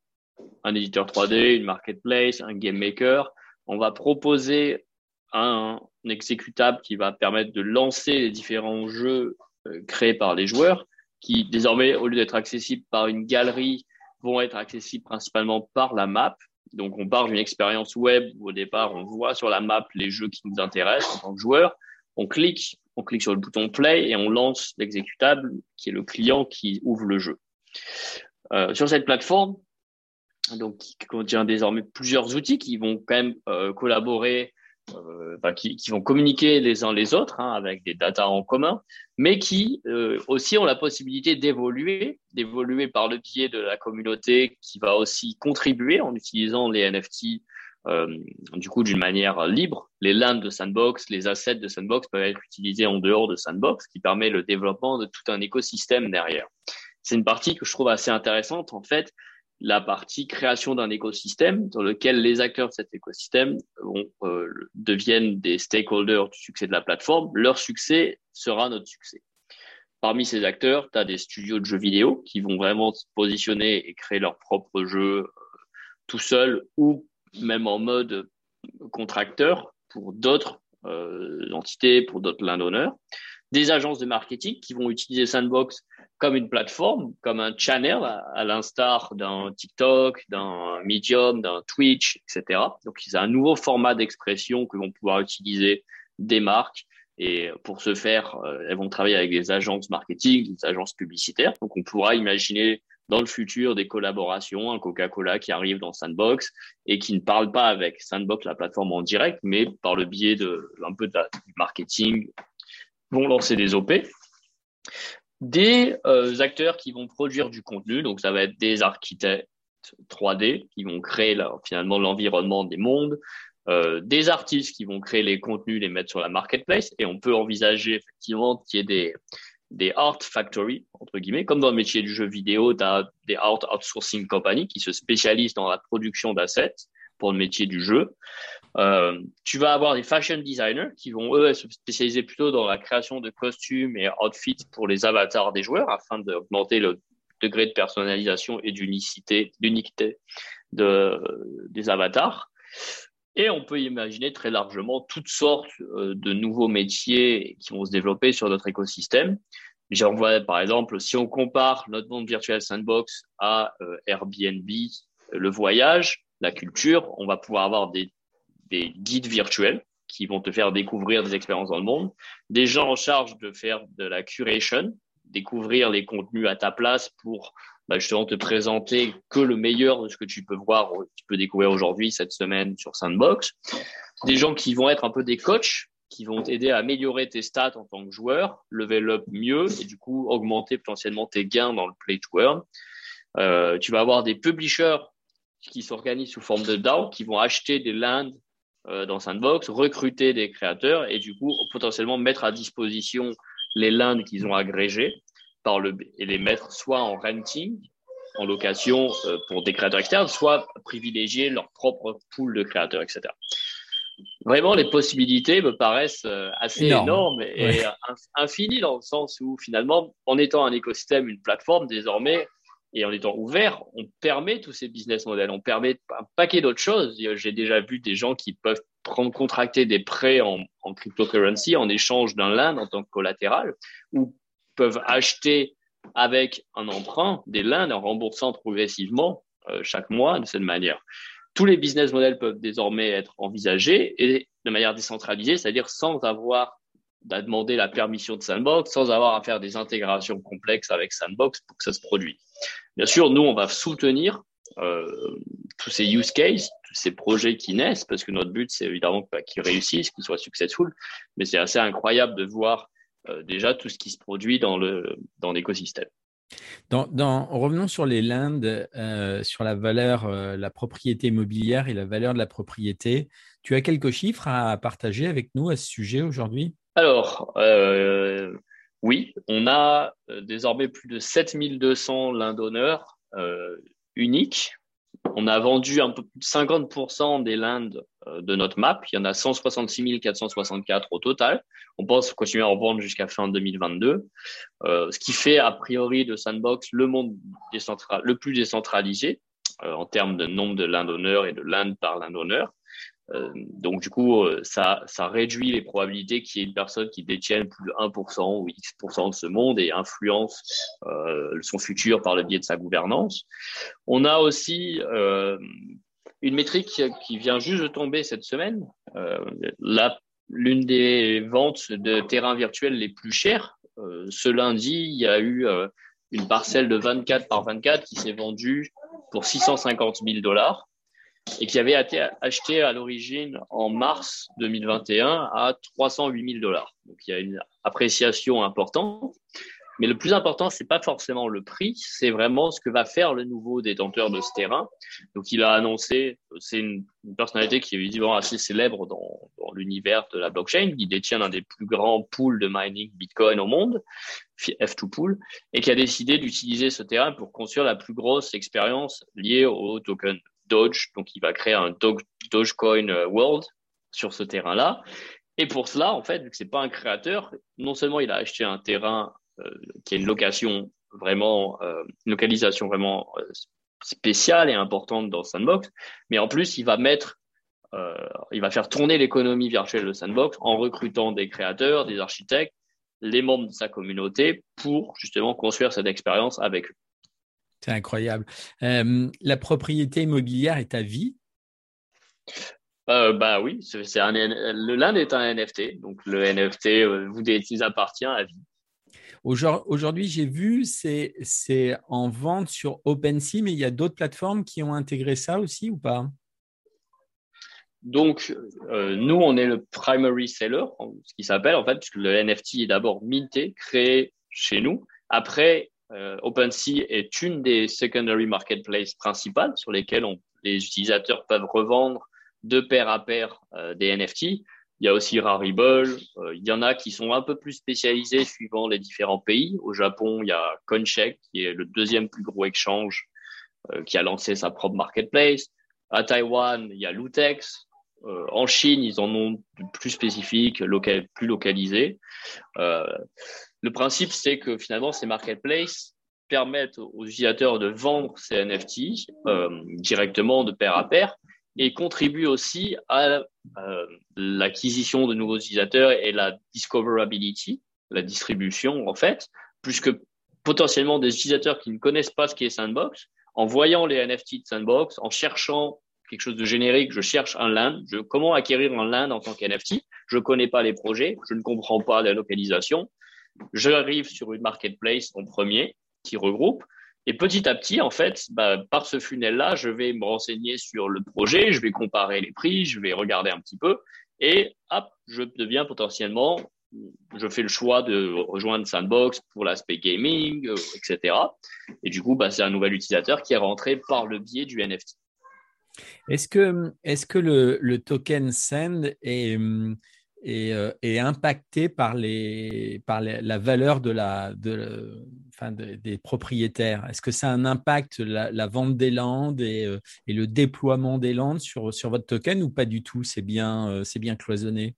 un éditeur 3D, une marketplace, un game maker. On va proposer un, exécutable qui va permettre de lancer les différents jeux euh, créés par les joueurs, qui désormais, au lieu d'être accessibles par une galerie, vont être accessibles principalement par la map. Donc, on part d'une expérience web où au départ, on voit sur la map les jeux qui nous intéressent en tant que joueur. On clique on clique sur le bouton play et on lance l'exécutable qui est le client qui ouvre le jeu. Euh, sur cette plateforme, donc qui contient désormais plusieurs outils qui vont quand même euh, collaborer, euh, qui, vont communiquer les uns les autres hein, avec des datas en commun, mais qui aussi ont la possibilité d'évoluer, d'évoluer par le biais de la communauté qui va aussi contribuer en utilisant les NFT du coup d'une manière libre. Les lands de Sandbox, les assets de Sandbox peuvent être utilisés en dehors de Sandbox, qui permet le développement de tout un écosystème derrière. C'est une partie que je trouve assez intéressante. En fait, la partie création d'un écosystème dans lequel les acteurs de cet écosystème vont, euh, deviennent des stakeholders du succès de la plateforme. Leur succès sera notre succès. Parmi ces acteurs, tu as des studios de jeux vidéo qui vont vraiment se positionner et créer leurs propres jeux euh, tout seuls ou même en mode contracteur pour d'autres euh, entités, pour d'autres d'honneur. Des agences de marketing qui vont utiliser Sandbox comme une plateforme, comme un channel, à, l'instar d'un TikTok, d'un Medium, d'un Twitch, etc. Donc, c'est un nouveau format d'expression que vont pouvoir utiliser des marques. Et pour ce faire, euh, elles vont travailler avec des agences marketing, des agences publicitaires. Donc, on pourra imaginer dans le futur des collaborations, un Coca-Cola qui arrive dans Sandbox et qui ne parle pas avec Sandbox, la plateforme en direct, mais par le biais de un peu de marketing, vont lancer des OP. Des euh, acteurs qui vont produire du contenu, donc ça va être des architectes 3D qui vont créer finalement l'environnement des mondes, euh, des artistes qui vont créer les contenus, les mettre sur la marketplace, et on peut envisager effectivement qu'il y ait des, des art factory, entre guillemets, comme dans le métier du jeu vidéo, tu as des art outsourcing companies qui se spécialisent dans la production d'assets pour le métier du jeu. Euh, tu vas avoir des fashion designers qui vont, eux, se spécialiser plutôt dans la création de costumes et outfits pour les avatars des joueurs afin d'augmenter le degré de personnalisation et d'unicité, d'uniquité de, des avatars. Et on peut imaginer très largement toutes sortes euh, de nouveaux métiers qui vont se développer sur notre écosystème. J'en vois, par exemple, si on compare notre monde virtuel sandbox à euh, Airbnb, le voyage, la culture, on va pouvoir avoir des, des guides virtuels qui vont te faire découvrir des expériences dans le monde, des gens en charge de faire de la curation, découvrir les contenus à ta place pour bah, justement te présenter que le meilleur de ce que tu peux voir, tu peux découvrir aujourd'hui, cette semaine sur Sandbox. Des gens qui vont être un peu des coachs, qui vont t'aider à améliorer tes stats en tant que joueur, level up mieux et du coup augmenter potentiellement tes gains dans le play to earn. Euh, tu vas avoir des publishers qui s'organisent sous forme de DAO, qui vont acheter des lands euh, dans Sandbox, recruter des créateurs et du coup potentiellement mettre à disposition les lands qu'ils ont agrégés par le, et les mettre soit en renting, en location euh, pour des créateurs externes, soit privilégier leur propre pool de créateurs, etc. Vraiment, les possibilités me paraissent euh, assez énormes et infinies dans le sens où finalement, en étant un écosystème, une plateforme, désormais, et en étant ouvert, on permet tous ces business models, on permet un paquet d'autres choses. J'ai déjà vu des gens qui peuvent prendre, contracter des prêts en, en cryptocurrency en échange d'un land en tant que collatéral, ou peuvent acheter avec un emprunt des lands en remboursant progressivement euh, chaque mois de cette manière. Tous les business models peuvent désormais être envisagés et de manière décentralisée, c'est-à-dire sans avoir à demander la permission de Sandbox, sans avoir à faire des intégrations complexes avec Sandbox pour que ça se produise. Bien sûr, nous, on va soutenir euh, tous ces use cases, tous ces projets qui naissent, parce que notre but, c'est évidemment qu'ils réussissent, qu'ils soient successful, mais c'est assez incroyable de voir déjà tout ce qui se produit dans le dans l'écosystème. Dans, revenons sur les Landes, euh, sur la valeur, euh, la propriété immobilière et la valeur de la propriété. Tu as quelques chiffres à partager avec nous à ce sujet aujourd'hui? Alors, oui, on a désormais plus de 7200 d'honneur uniques on a vendu un peu plus de 50% des landes euh, de notre map. Il y en a 166 464 au total. On pense continuer à en vendre jusqu'à fin 2022. Euh, ce qui fait, a priori, de Sandbox le monde le plus décentralisé euh, en termes de nombre de d'honneur et de land par d'honneur. Euh, donc, du coup, euh, ça, ça réduit les probabilités qu'il y ait une personne qui détienne plus de 1% ou X% de ce monde et influence euh, son futur par le biais de sa gouvernance. On a aussi une métrique qui vient juste de tomber cette semaine. L'une des ventes de terrains virtuels les plus chères. ce lundi, il y a eu une parcelle de 24 par 24 qui s'est vendue pour 650 000 dollars et qui avait été acheté à l'origine en mars 2021 à 308 000 dollars. Donc il y a une appréciation importante. Mais le plus important, c'est pas forcément le prix, c'est vraiment ce que va faire le nouveau détenteur de ce terrain. Donc, il a annoncé, c'est une, personnalité qui est évidemment assez célèbre dans, l'univers de la blockchain, qui détient un des plus grands pools de mining Bitcoin au monde, F2 Pool, et qui a décidé d'utiliser ce terrain pour construire la plus grosse expérience liée au token Doge. Donc, il va créer un Dogecoin euh, World sur ce terrain-là. Et pour cela, en fait, vu que c'est pas un créateur, non seulement il a acheté un terrain euh, qui a une location vraiment, euh, localisation vraiment spéciale et importante dans Sandbox, mais en plus, il va mettre, il va faire tourner l'économie virtuelle de Sandbox en recrutant des créateurs, des architectes, les membres de sa communauté pour justement construire cette expérience avec eux. C'est incroyable. Euh, la propriété immobilière est à vie? Euh, bah oui, c'est un, le land est un NFT, donc le NFT euh, vous, appartient à vie. Aujourd'hui, j'ai vu, c'est en vente sur OpenSea, mais il y a d'autres plateformes qui ont intégré ça aussi ou pas? Donc, euh, nous, on est le primary seller, ce qui s'appelle en fait, puisque le NFT est d'abord minté, créé chez nous. Après, euh, OpenSea est une des secondary marketplaces principales sur lesquelles on, les utilisateurs peuvent revendre de pair à pair euh, des NFT. Il y a aussi Rarible. Euh, il y en a qui sont un peu plus spécialisés suivant les différents pays. Au Japon, il y a Coincheck, qui est le deuxième plus gros exchange, qui a lancé sa propre marketplace. À Taïwan, il y a Lutex. Euh, en Chine, ils en ont plus spécifiques, plus localisés. Le principe, c'est que finalement, ces marketplaces permettent aux utilisateurs de vendre ces NFT directement de pair à pair et contribue aussi à euh, l'acquisition de nouveaux utilisateurs et la discoverability, la distribution en fait, puisque potentiellement des utilisateurs qui ne connaissent pas ce qu'est Sandbox, en voyant les NFT de Sandbox, en cherchant quelque chose de générique, je cherche un land, je, comment acquérir un land en tant qu'NFT, je ne connais pas les projets, je ne comprends pas la localisation, j'arrive sur une marketplace en premier qui regroupe, et petit à petit, en fait, bah, par ce funnel-là, je vais me renseigner sur le projet, je vais comparer les prix, je vais regarder un petit peu, et hop, je deviens potentiellement, je fais le choix de rejoindre Sandbox pour l'aspect gaming, euh, etc. Et du coup, bah, c'est un nouvel utilisateur qui est rentré par le biais du NFT. Est-ce que, est que le, le, token Send est, euh, est, impacté par, les, par la valeur de la, de, enfin des propriétaires. Est-ce que ça a un impact, la, vente des landes et, euh, et, le déploiement des landes sur, sur votre token ou pas du tout? C'est bien, euh, bien cloisonné?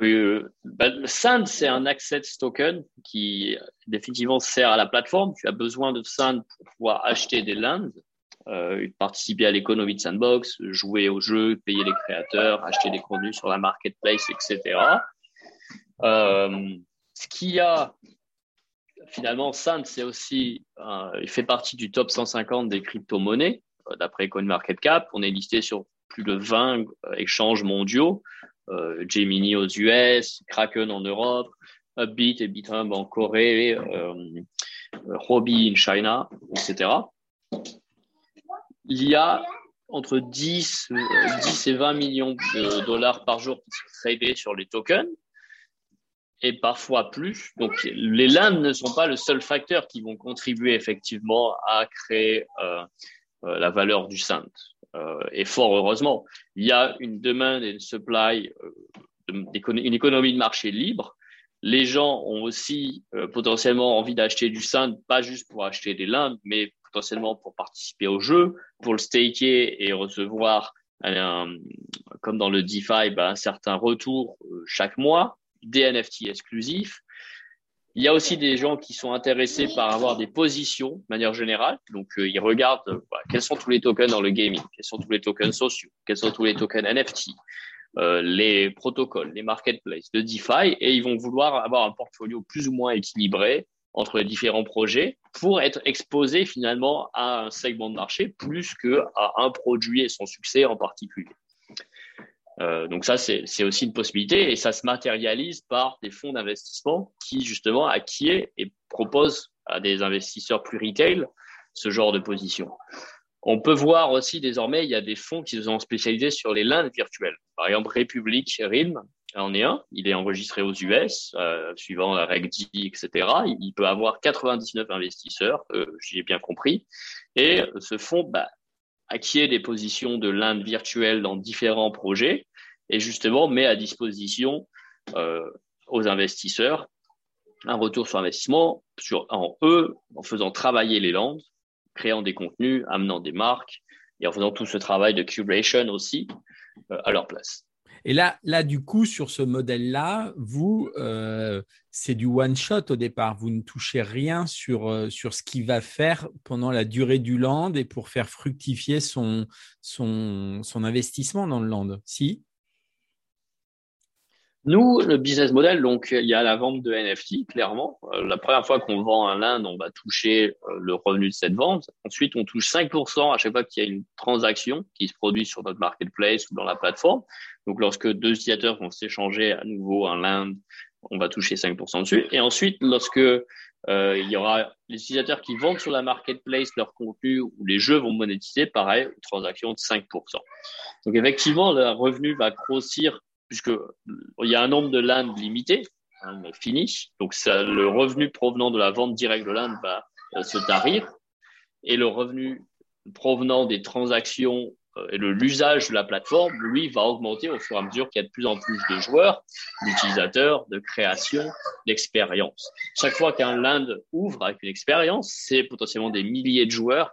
Euh, bah, Sand, c'est un access token qui définitivement sert à la plateforme. Tu as besoin de Sand pour pouvoir acheter des lands euh, participer à l'économie de sandbox, jouer au jeu, payer les créateurs, acheter des contenus sur la marketplace, etc. Euh, ce qu'il y a finalement, Sand, c'est aussi, euh, il fait partie du top 150 des crypto-monnaies d'après CoinMarketCap. On est listé sur plus de 20 euh, échanges mondiaux, Gemini aux US, Kraken en Europe, Upbeat et Bithumb en Corée, Huobi en China, etc il y a entre 10, 10 et 20 millions de dollars par jour qui sont tradés sur les tokens et parfois plus. Donc, les landes ne sont pas le seul facteur qui vont contribuer effectivement à créer euh, euh, la valeur du. Euh, et fort heureusement, il y a une demande et une supply, une économie de marché libre. Les gens ont aussi potentiellement envie d'acheter du Sand, pas juste pour acheter des landes, mais potentiellement pour participer au jeu, pour le staker et recevoir, comme dans le DeFi, bah, un certain retour euh, chaque mois, des NFT exclusifs. Il y a aussi des gens qui sont intéressés par avoir des positions de manière générale. Donc, euh, ils regardent euh, quels sont tous les tokens dans le gaming, quels sont tous les tokens sociaux, quels sont tous les tokens NFT, les protocoles, les marketplaces de DeFi, et ils vont vouloir avoir un portfolio plus ou moins équilibré entre les différents projets pour être exposé finalement à un segment de marché plus qu'à un produit et son succès en particulier. Euh, donc ça, c'est aussi une possibilité et ça se matérialise par des fonds d'investissement qui justement acquièrent et proposent à des investisseurs plus retail ce genre de position. On peut voir aussi désormais, il y a des fonds qui sont spécialisés sur les lindes virtuelles. Par exemple, République RIM en est un. Il est enregistré aux US, euh, suivant la règle D, etc. Il peut avoir 99 investisseurs, euh, j'ai bien compris. Et ce fonds bah, acquiert des positions de l'Inde virtuelle dans différents projets et justement met à disposition euh, aux investisseurs un retour sur investissement en eux, en faisant travailler les landes, créant des contenus, amenant des marques et en faisant tout ce travail de curation aussi à leur place. Et là, là, du coup, sur ce modèle-là, vous, euh, c'est du one shot au départ. Vous ne touchez rien sur, euh, sur ce qu'il va faire pendant la durée du land et pour faire fructifier son, son, investissement dans le land. Si? Nous, le business model, donc il y a la vente de NFT, clairement. Euh, la première fois qu'on vend un land, on va toucher le revenu de cette vente. Ensuite, on touche 5% à chaque fois qu'il y a une transaction qui se produit sur notre marketplace ou dans la plateforme. Donc, lorsque deux utilisateurs vont s'échanger à nouveau un land on va toucher 5% dessus. Et ensuite, lorsque euh, il y aura les utilisateurs qui vendent sur la marketplace leur contenu ou les jeux vont monétiser, pareil, transaction de 5%. Donc effectivement, le revenu va grossir puisque il y a un nombre de LAN limité, hein, fini. Donc ça, le revenu provenant de la vente directe de LAN va euh, se tarir et le revenu provenant des transactions et l'usage de la plateforme, lui, va augmenter au fur et à mesure qu'il y a de plus en plus de joueurs, d'utilisateurs, de création, d'expérience. Chaque fois qu'un land ouvre avec une expérience, c'est potentiellement des milliers de joueurs,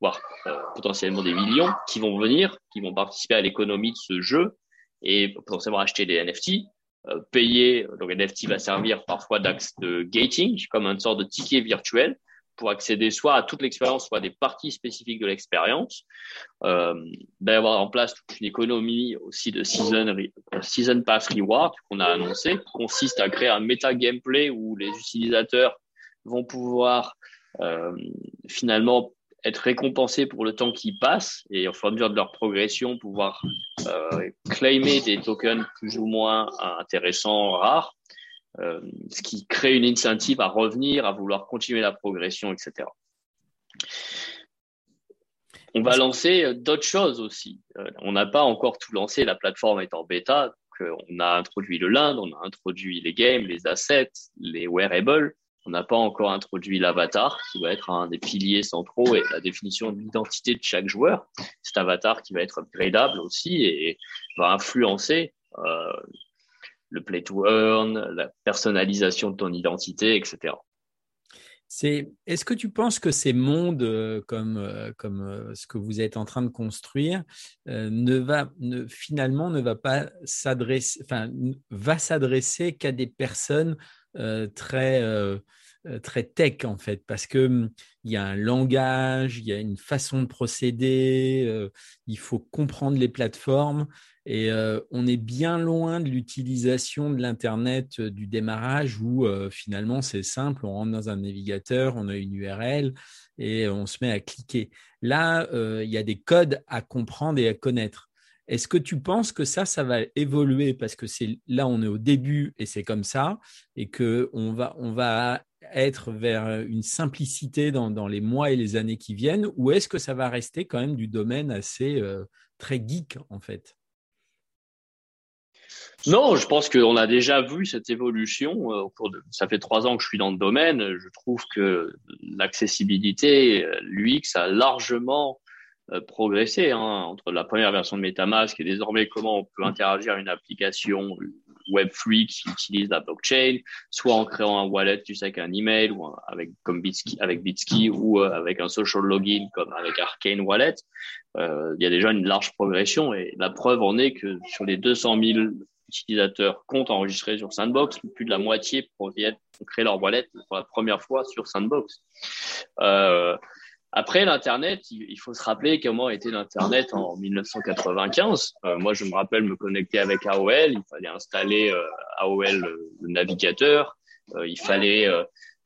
voire euh, potentiellement des millions, qui vont venir, qui vont participer à l'économie de ce jeu et potentiellement acheter des NFT, euh, payer. Donc, NFT va servir parfois d'axe de gating, comme une sorte de ticket virtuel pour accéder soit à toute l'expérience, soit à des parties spécifiques de l'expérience. Euh, D'avoir en place toute une économie aussi de season, season pass reward qu'on a annoncé, qui consiste à créer un méta gameplay où les utilisateurs vont pouvoir euh, finalement être récompensés pour le temps qui passe et au fur et à mesure de leur progression pouvoir euh, claimer des tokens plus ou moins intéressants, rares euh, ce qui crée une incentive à revenir, à vouloir continuer la progression, etc. On va lancer euh, d'autres choses aussi. Euh, on n'a pas encore tout lancé, la plateforme est en bêta. on a introduit le Land, on a introduit les games, les assets, les wearables. On n'a pas encore introduit l'avatar, qui va être un des piliers centraux et la définition de l'identité de chaque joueur. Cet avatar qui va être upgradable aussi et va influencer le play to earn, la personnalisation de ton identité, etc. C'est, est-ce que tu penses que ces mondes euh, comme, euh, comme euh, ce que vous êtes en train de construire ne va, ne, finalement ne va pas s'adresser, enfin, va s'adresser qu'à des personnes très, très tech en fait, parce que hum, il y a un langage, il y a une façon de procéder, il faut comprendre les plateformes. Et euh, on est bien loin de l'utilisation de l'Internet euh, du démarrage où euh, finalement c'est simple, on rentre dans un navigateur, on a une URL et on se met à cliquer. Là, il y a des codes à comprendre et à connaître. Est-ce que tu penses que ça, ça va évoluer? Parce que c'est là, on est au début et c'est comme ça et que on va, on va être vers une simplicité dans, dans, les mois et les années qui viennent ou est-ce que ça va rester quand même du domaine assez très geek en fait? Non, je pense qu'on a déjà vu cette évolution euh, au cours de. Ça fait trois ans que je suis dans le domaine. Je trouve que l'accessibilité, euh, l'UX a largement euh, progressé hein, entre la première version de MetaMask et désormais comment on peut interagir à une application Web3 qui utilise la blockchain, soit en créant un wallet, sais, avec un email ou avec comme Bitski, avec Bitski ou avec un social login comme avec Arcane Wallet. il y a déjà une large progression et la preuve en est que sur les 200 000 utilisateurs comptent enregistrés sur Sandbox, plus de la moitié proviennent créer leur wallet pour la première fois sur Sandbox. Euh, après l'Internet, il faut se rappeler comment était l'Internet en 1995. Euh, moi, je me rappelle me connecter avec AOL. Il fallait installer euh, AOL, le navigateur. Euh, il fallait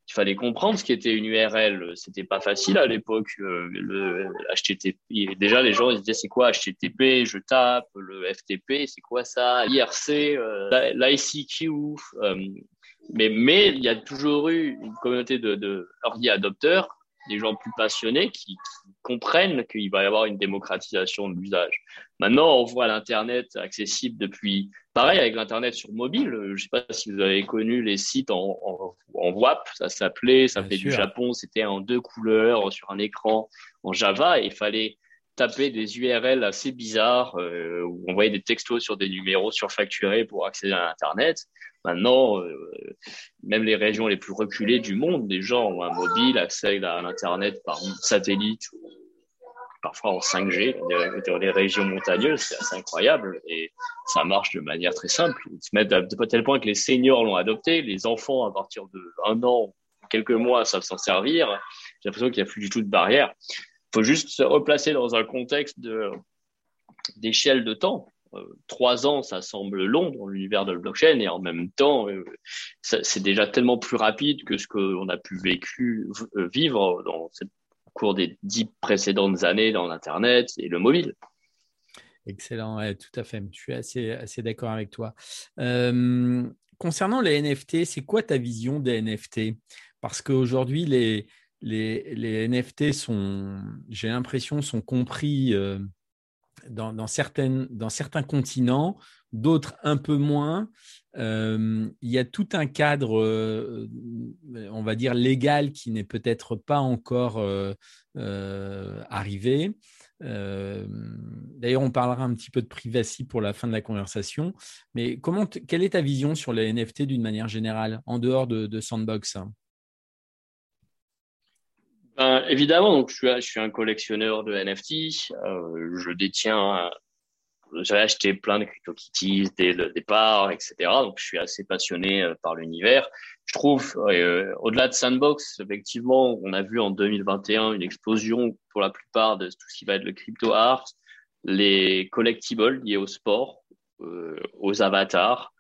il fallait comprendre ce qu'était une URL. C'était pas facile à l'époque. Euh, le HTTP, déjà les gens ils disaient c'est quoi HTTP Je tape le FTP, c'est quoi ça? IRC, euh, l'ICQ. Euh, mais mais il y a toujours eu une communauté de, de early adopters des gens plus passionnés qui, comprennent qu'il va y avoir une démocratisation de l'usage. Maintenant, on voit l'Internet accessible depuis, pareil avec l'Internet sur mobile. Je ne sais pas si vous avez connu les sites en, en, WAP, ça s'appelait, ça fait du Japon, c'était en deux couleurs sur un écran en Java et il fallait taper des URL assez bizarres euh, où on voyait des textos sur des numéros surfacturés pour accéder à Internet. Maintenant, euh, même les régions les plus reculées du monde, des gens ont un mobile, accès à l'Internet par satellite, parfois en 5G, dans les régions montagneuses, c'est assez incroyable et ça marche de manière très simple. Ils se mettent à, tel point que les seniors l'ont adopté, les enfants à partir de un an, quelques mois savent s'en servir. J'ai l'impression qu'il n'y a plus du tout de barrière. Faut juste se replacer dans un contexte d'échelle de temps. Euh, trois ans, ça semble long dans l'univers de la blockchain et en même temps, euh, c'est déjà tellement plus rapide que ce qu'on a pu euh, vivre dans cette, au cours des dix précédentes années dans l'Internet et le mobile. Excellent, tout à fait. Je suis assez d'accord avec toi. concernant les NFT, c'est quoi ta vision des NFT Parce qu'aujourd'hui, les, les, NFT sont, j'ai l'impression, sont compris euh, dans, certains continents, d'autres un peu moins. Euh, il y a tout un cadre, euh, on va dire, légal qui n'est peut-être pas encore arrivé. D'ailleurs, on parlera un petit peu de privacy pour la fin de la conversation. Mais comment, quelle est ta vision sur les NFT d'une manière générale, en dehors de, de Sandbox ben, évidemment, donc je suis, un collectionneur de NFT. Euh, je détiens, j'avais acheté plein de CryptoKitties dès le départ, etc. Donc je suis assez passionné euh, par l'univers. Je trouve, euh, au-delà de Sandbox, effectivement, on a vu en 2021 une explosion pour la plupart de tout ce qui va être le crypto art, les collectibles liés au sport, euh, aux avatars.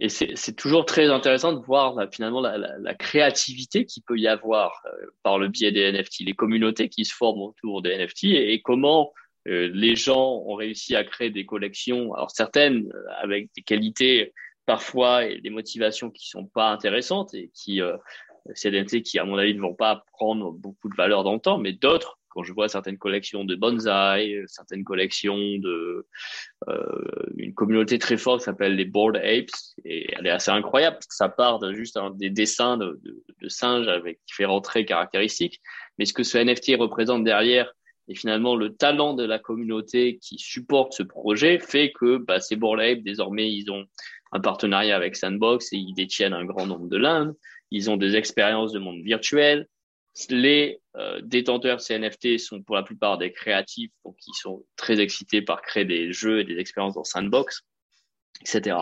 Euh, et c'est toujours très intéressant de voir finalement la, la, la créativité qu'il peut y avoir euh, par le biais des NFT, les communautés qui se forment autour des NFT et, comment euh, les gens ont réussi à créer des collections, alors certaines euh, avec des qualités parfois et des motivations qui sont pas intéressantes et qui c'est des NFT qui à mon avis ne vont pas prendre beaucoup de valeur dans le temps, mais d'autres quand je vois certaines collections de bonsaï, certaines collections de euh, une communauté très forte s'appelle les Bored Apes, et elle est assez incroyable parce que ça part de juste des dessins de, singes avec différents traits caractéristiques, mais ce que ce NFT représente derrière et finalement le talent de la communauté qui supporte ce projet fait que bah, ces Bored Apes désormais ils ont un partenariat avec Sandbox et ils détiennent un grand nombre de l'Inde. Ils ont des expériences de monde virtuel. Les euh, détenteurs de ces NFT sont pour la plupart des créatifs, donc ils sont très excités par créer des jeux et des expériences dans Sandbox, etc.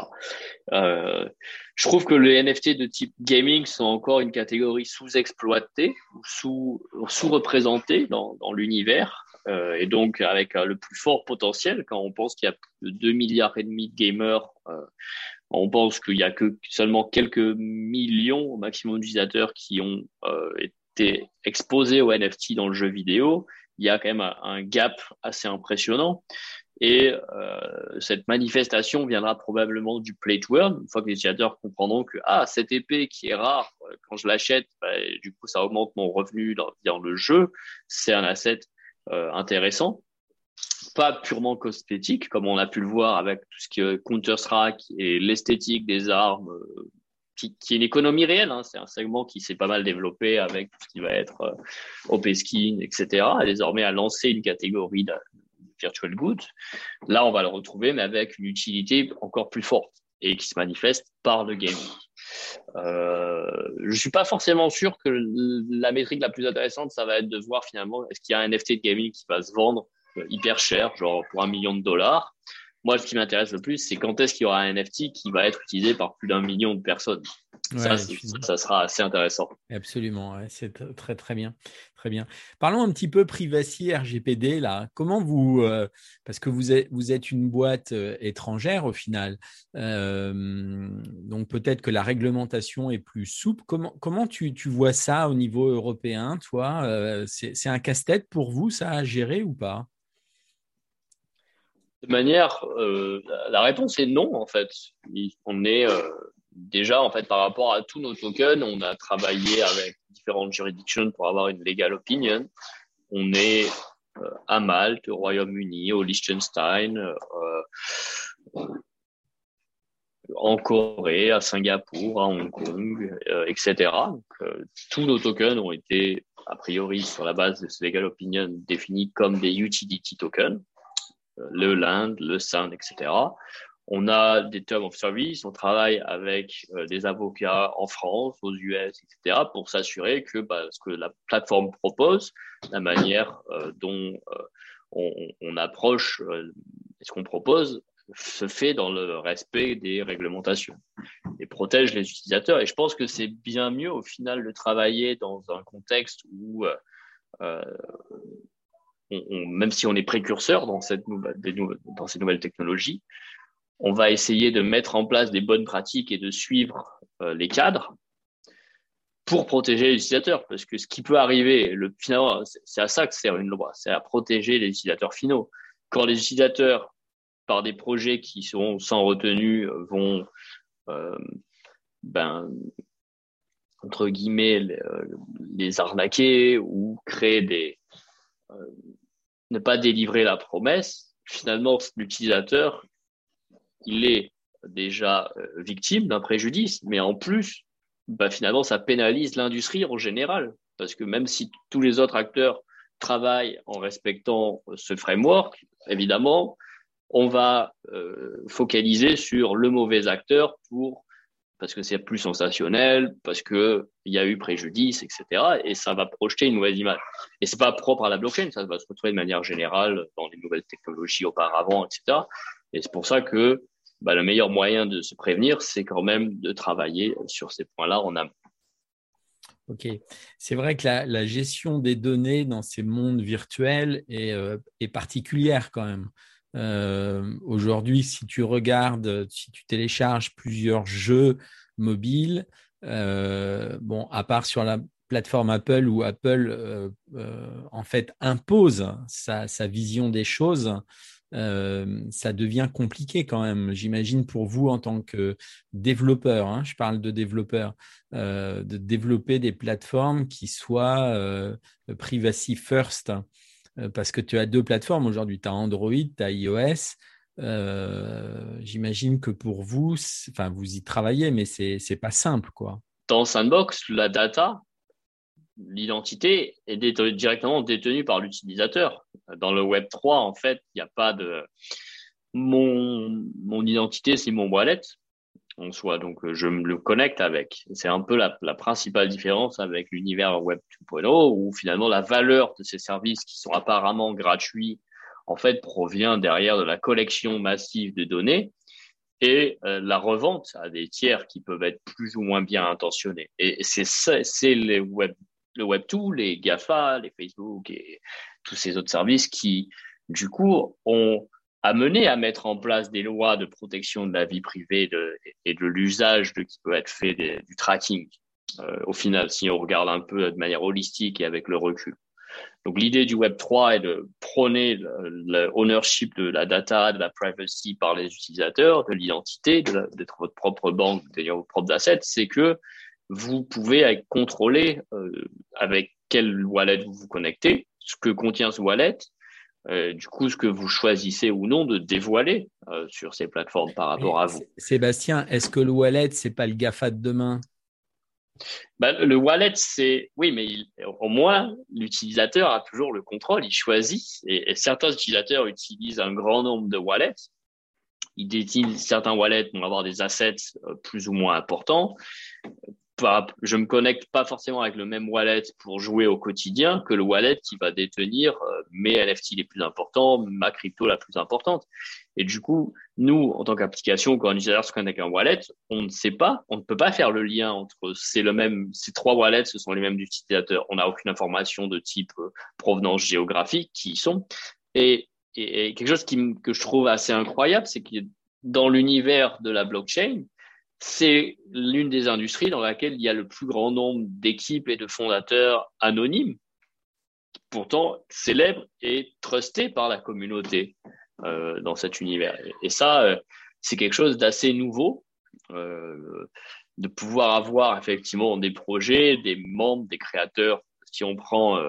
Euh, je trouve que les NFT de type gaming sont encore une catégorie sous-exploitée ou sous, sous-représentée dans, dans l'univers. Euh, et donc avec euh, le plus fort potentiel quand on pense qu'il y a plus de 2 milliards et demi de gamers euh, on pense qu'il y a que seulement quelques millions au maximum d'utilisateurs qui ont euh, été exposés au NFT dans le jeu vidéo, il y a quand même un, gap assez impressionnant. Et euh, cette manifestation viendra probablement du play to earn, une fois que les utilisateurs comprendront que ah cette épée qui est rare, euh, quand je l'achète, bah, du coup ça augmente mon revenu dans, dans le jeu, c'est un asset euh, intéressant, pas purement cosmétique comme on a pu le voir avec tout ce qui est Counter Strike et l'esthétique des armes euh, qui, est une économie réelle. Hein. C'est un segment qui s'est pas mal développé avec ce qui va être euh, OP Skin, etc. Et désormais a lancé une catégorie de virtual goods. Là, on va le retrouver, mais avec une utilité encore plus forte et qui se manifeste par le gaming. Euh, je suis pas forcément sûr que la métrique la plus intéressante, ça va être de voir finalement est-ce qu'il y a un NFT de gaming qui va se vendre euh, hyper cher, genre pour un million de dollars, moi, ce qui m'intéresse le plus, c'est quand est-ce qu'il y aura un NFT qui va être utilisé par plus d'un million de personnes. ça, ça, sera assez intéressant. Absolument, c'est très très bien, très bien. Parlons un petit peu privacy RGPD là. Comment vous, euh, parce que vous êtes vous êtes une boîte euh, étrangère au final, euh, donc peut-être que la réglementation est plus souple. Comment comment tu, tu vois ça au niveau européen, toi C'est un casse-tête pour vous ça à gérer ou pas? De manière, euh, la réponse est non en fait. On est euh, déjà en fait par rapport à tous nos tokens, on a travaillé avec différentes juridictions pour avoir une legal opinion. On est euh, à Malte, au Royaume-Uni, au Liechtenstein, en Corée, à Singapour, à Hong Kong, etc. Tous nos tokens ont été a priori sur la base de ce legal opinion définis comme des utility tokens le LAND, le SAND, etc. On a des terms of service, on travaille avec euh, des avocats en France, aux US, etc., pour s'assurer que bah, ce que la plateforme propose, la manière euh, dont euh, on, on, approche ce qu'on propose, se fait dans le respect des réglementations et protège les utilisateurs. Et je pense que c'est bien mieux au final de travailler dans un contexte où même si on est précurseur dans, cette nouvelle, ces nouvelles technologies, on va essayer de mettre en place des bonnes pratiques et de suivre euh, les cadres pour protéger les utilisateurs. Parce que ce qui peut arriver, le, finalement, c'est à ça que sert une loi, c'est à protéger les utilisateurs finaux. Quand les utilisateurs par des projets qui sont sans retenue vont ben, entre guillemets, les, arnaquer ou créer des, ne pas délivrer la promesse, finalement, l'utilisateur, il est déjà euh, victime d'un préjudice, mais en plus, bah, finalement, ça pénalise l'industrie en général. Parce que même si tous les autres acteurs travaillent en respectant ce framework, évidemment, on va euh, focaliser sur le mauvais acteur pour parce que c'est plus sensationnel, parce qu'il y a eu préjudice, etc. Et ça va projeter une mauvaise image. Et c'est pas propre à la blockchain, ça va se retrouver de manière générale dans les nouvelles technologies auparavant, etc. Et c'est pour ça que bah, le meilleur moyen de se prévenir, c'est quand même de travailler sur ces points-là en amont. Ok, c'est vrai que la, gestion des données dans ces mondes virtuels est, euh, est particulière quand même. Euh, aujourd'hui, si tu regardes, si tu télécharges plusieurs jeux mobiles, euh, bon, à part sur la plateforme Apple où Apple euh, en fait impose sa, vision des choses, ça devient compliqué quand même. J'imagine pour vous en tant que développeur, hein, je parle de développeur, de développer des plateformes qui soient privacy first. Euh, parce que tu as deux plateformes aujourd'hui. Tu as Android, tu as iOS. Euh, j'imagine que pour vous, enfin, vous y travaillez, mais c'est n'est pas simple, quoi. Dans Sandbox, la data, l'identité est directement détenue par l'utilisateur. Dans le Web 3, en fait, il n'y a pas de mon, mon identité, c'est mon wallet en soi. Donc, euh, je me le connecte avec. C'est un peu la, la, principale différence avec l'univers Web 2.0 où finalement la valeur de ces services qui sont apparemment gratuits, en fait, provient derrière de la collection massive de données et euh, la revente à des tiers qui peuvent être plus ou moins bien intentionnés. Et c'est c'est les web, le Web 2, les GAFA, les Facebook et tous ces autres services qui, du coup, ont amené à mettre en place des lois de protection de la vie privée et de l'usage de qui peut être fait du tracking. Euh, au final, si on regarde un peu de manière holistique et avec le recul. Donc l'idée du Web 3 est de prôner l'ownership de la data, de la privacy par les utilisateurs, de l'identité, d'être votre propre banque, d'ailleurs vos propres assets. C'est que vous pouvez contrôler euh, avec quel wallet vous vous connectez, ce que contient ce wallet, du coup, ce que vous choisissez ou non de dévoiler euh, sur ces plateformes par rapport à vous. Sébastien, est-ce que le wallet, c'est pas le GAFA de demain? Bah, Le wallet, c'est. Oui, mais au moins, l'utilisateur a toujours le contrôle, il choisit. Et, certains utilisateurs utilisent un grand nombre de wallets. Ils détiennent certains wallets vont avoir des assets euh, plus ou moins importants je me connecte pas forcément avec le même wallet pour jouer au quotidien que le wallet qui va détenir euh, mes NFT les plus importants, ma crypto la plus importante. Et du coup, nous, en tant qu'application, quand un utilisateur se connecte avec un wallet, on ne sait pas, on ne peut pas faire le lien entre c'est le même, ces trois wallets, ce sont les mêmes utilisateurs. On n'a aucune information de type euh, provenance géographique qui y sont. Et, quelque chose que je trouve assez incroyable, c'est que dans l'univers de la blockchain, c'est l'une des industries dans laquelle il y a le plus grand nombre d'équipes et de fondateurs anonymes, pourtant célèbres et trustés par la communauté euh, dans cet univers. Et ça, euh, c'est quelque chose d'assez nouveau, euh, de pouvoir avoir effectivement des projets, des membres, des créateurs. Si on prend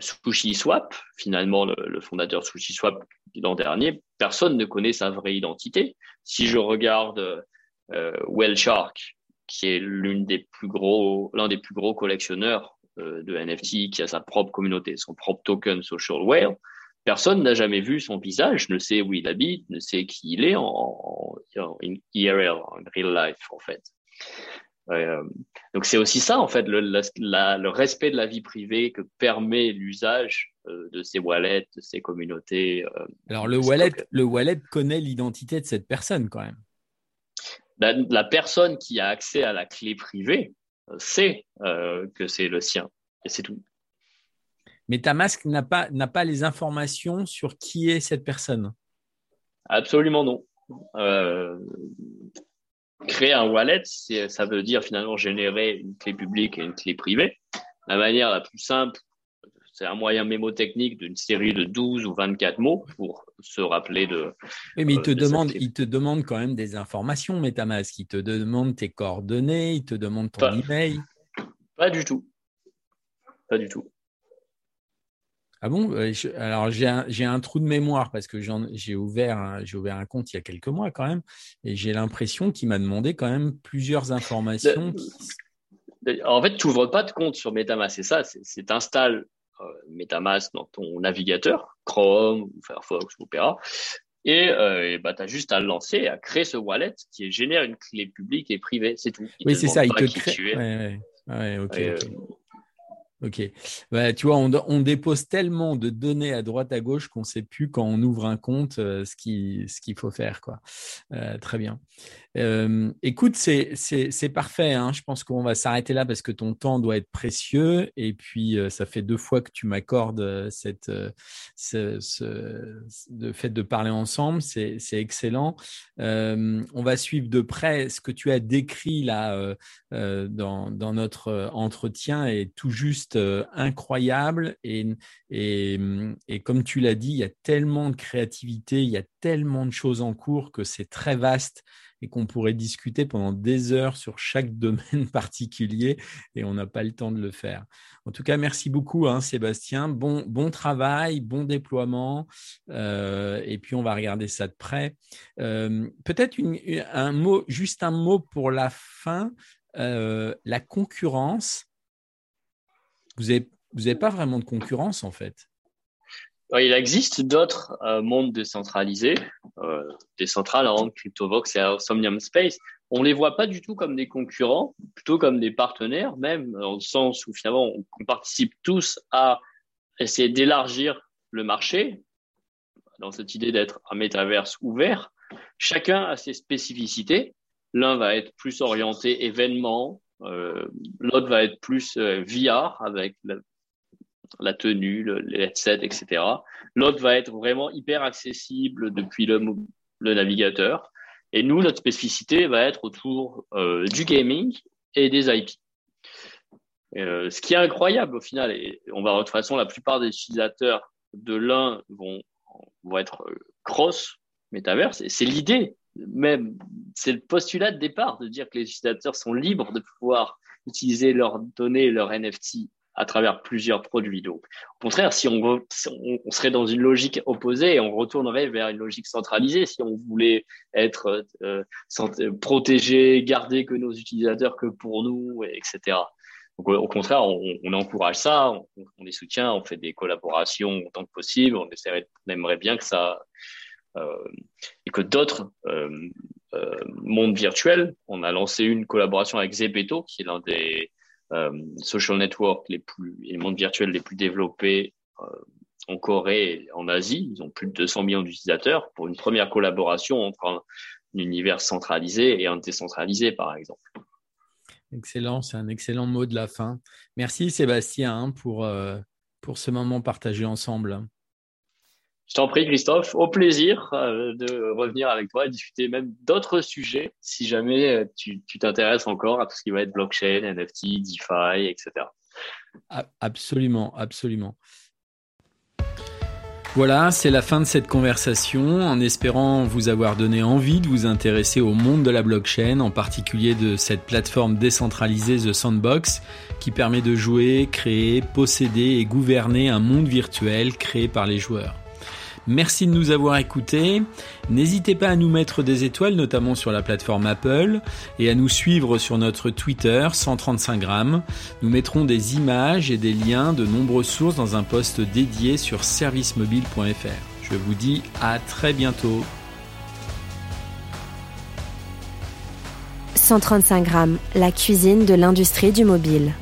SushiSwap, finalement le, le fondateur SushiSwap l'an dernier, personne ne connaît sa vraie identité. Si je regarde euh, Whale Shark, qui est l'une des plus gros, l'un des plus gros collectionneurs euh, de NFT, qui a sa propre communauté, son propre token Social Whale. Personne n'a jamais vu son visage, ne sait où il habite, ne sait qui il est en, en, IRL, en real life, en fait. Euh, donc c'est aussi ça, en fait, le, le, respect de la vie privée que permet l'usage euh, de ces wallets, de ces communautés. Euh, Alors le wallet, le wallet connaît l'identité de cette personne quand même la, personne qui a accès à la clé privée euh, sait euh, que c'est le sien. Et c'est tout. Mais ta masque n'a pas, n'a pas les informations sur qui est cette personne Absolument non. Euh, créer un wallet, ça veut dire finalement générer une clé publique et une clé privée. La manière la plus simple, c'est un moyen mémotechnique d'une série de 12 ou 24 mots pour se rappeler de. Oui, mais il te, demande, il te demande quand même des informations, MetaMask. Il te demande tes coordonnées, il te demande ton email. Pas du tout. Pas du tout. Ah bon? Euh, Alors j'ai un, un, trou de mémoire parce que j'ai ouvert, un, ouvert un compte il y a quelques mois quand même et j'ai l'impression qu'il m'a demandé quand même plusieurs informations. En fait, tu n'ouvres pas de compte sur MetaMask, c'est ça. C'est installes euh, MetaMask dans ton navigateur, Chrome ou Firefox ou Opera. Et, euh, bah, tu as juste à le lancer, à créer ce wallet qui génère une clé publique et privée, c'est tout. oui, c'est ça, il te crée. Ouais, ouais. ouais, Ok. Bah, tu vois, on, dépose tellement de données à droite à gauche qu'on ne sait plus quand on ouvre un compte euh, ce qu'il ce faut faire. Quoi. Euh, très bien. Euh, écoute, c'est parfait. Hein. Je pense qu'on va s'arrêter là parce que ton temps doit être précieux. Et puis, ça fait deux fois que tu m'accordes cette, ce, ce, fait de parler ensemble. C'est excellent. on va suivre de près ce que tu as décrit là dans, dans notre entretien et tout juste euh, incroyable et, et, et, comme tu l'as dit, il y a tellement de créativité, il y a tellement de choses en cours que c'est très vaste et qu'on pourrait discuter pendant des heures sur chaque domaine particulier et on n'a pas le temps de le faire. En tout cas, merci beaucoup, hein, Sébastien. Bon, bon travail, bon déploiement. Euh, et puis, on va regarder ça de près. Euh, peut-être un mot, juste un mot pour la fin. la concurrence, vous n'avez pas vraiment de concurrence en fait. Il existe d'autres euh, mondes décentralisés, euh, Decentraland, CryptoVox et Somnium Space. On les voit pas du tout comme des concurrents, plutôt comme des partenaires, même dans le sens où finalement on, participe tous à essayer d'élargir le marché dans cette idée d'être un métaverse ouvert. Chacun a ses spécificités. L'un va être plus orienté événement, euh, l'autre va être plus euh, VR avec la, tenue, le, les headsets, etc. L'autre va être vraiment hyper accessible depuis le, le navigateur. Et nous, notre spécificité va être autour euh, du gaming et des IP. Euh, ce qui est incroyable au final, et on va de toute façon, la plupart des utilisateurs de l'un vont, vont être cross metaverse, et c'est l'idée même, c'est le postulat de départ de dire que les utilisateurs sont libres de pouvoir utiliser leurs données, leurs NFT à travers plusieurs produits. Donc, au contraire, si on, serait dans une logique opposée, on retournerait vers une logique centralisée si on voulait être euh, protégé, garder que nos utilisateurs que pour nous, etc. Donc, au contraire, on, encourage ça, on, les soutient, on fait des collaborations autant que possible, on aimerait bien que ça, euh, et que d'autres euh, euh, mondes virtuels, on a lancé une collaboration avec Zepeto, qui est l'un des social networks les plus, les mondes virtuels les plus développés en Corée et en Asie. Ils ont plus de 200 millions d'utilisateurs pour une première collaboration entre un, univers centralisé et un décentralisé, par exemple. Excellent, c'est un excellent mot de la fin. Merci Sébastien hein, pour, pour ce moment partagé ensemble. Je t'en prie, Christophe. Au plaisir euh, de revenir avec toi et discuter même d'autres sujets si jamais euh, tu t'intéresses encore à tout ce qui va être blockchain, NFT, DeFi, etc. Absolument, absolument. Voilà, c'est la fin de cette conversation, en espérant vous avoir donné envie de vous intéresser au monde de la blockchain, en particulier de cette plateforme décentralisée The Sandbox, qui permet de jouer, créer, posséder et gouverner un monde virtuel créé par les joueurs. Merci de nous avoir écoutés. N'hésitez pas à nous mettre des étoiles, notamment sur la plateforme Apple, et à nous suivre sur notre Twitter 135 grammes. Nous mettrons des images et des liens de nombreuses sources dans un post dédié sur servicemobile.fr. Je vous dis à très bientôt. 135 grammes, la cuisine de l'industrie du mobile.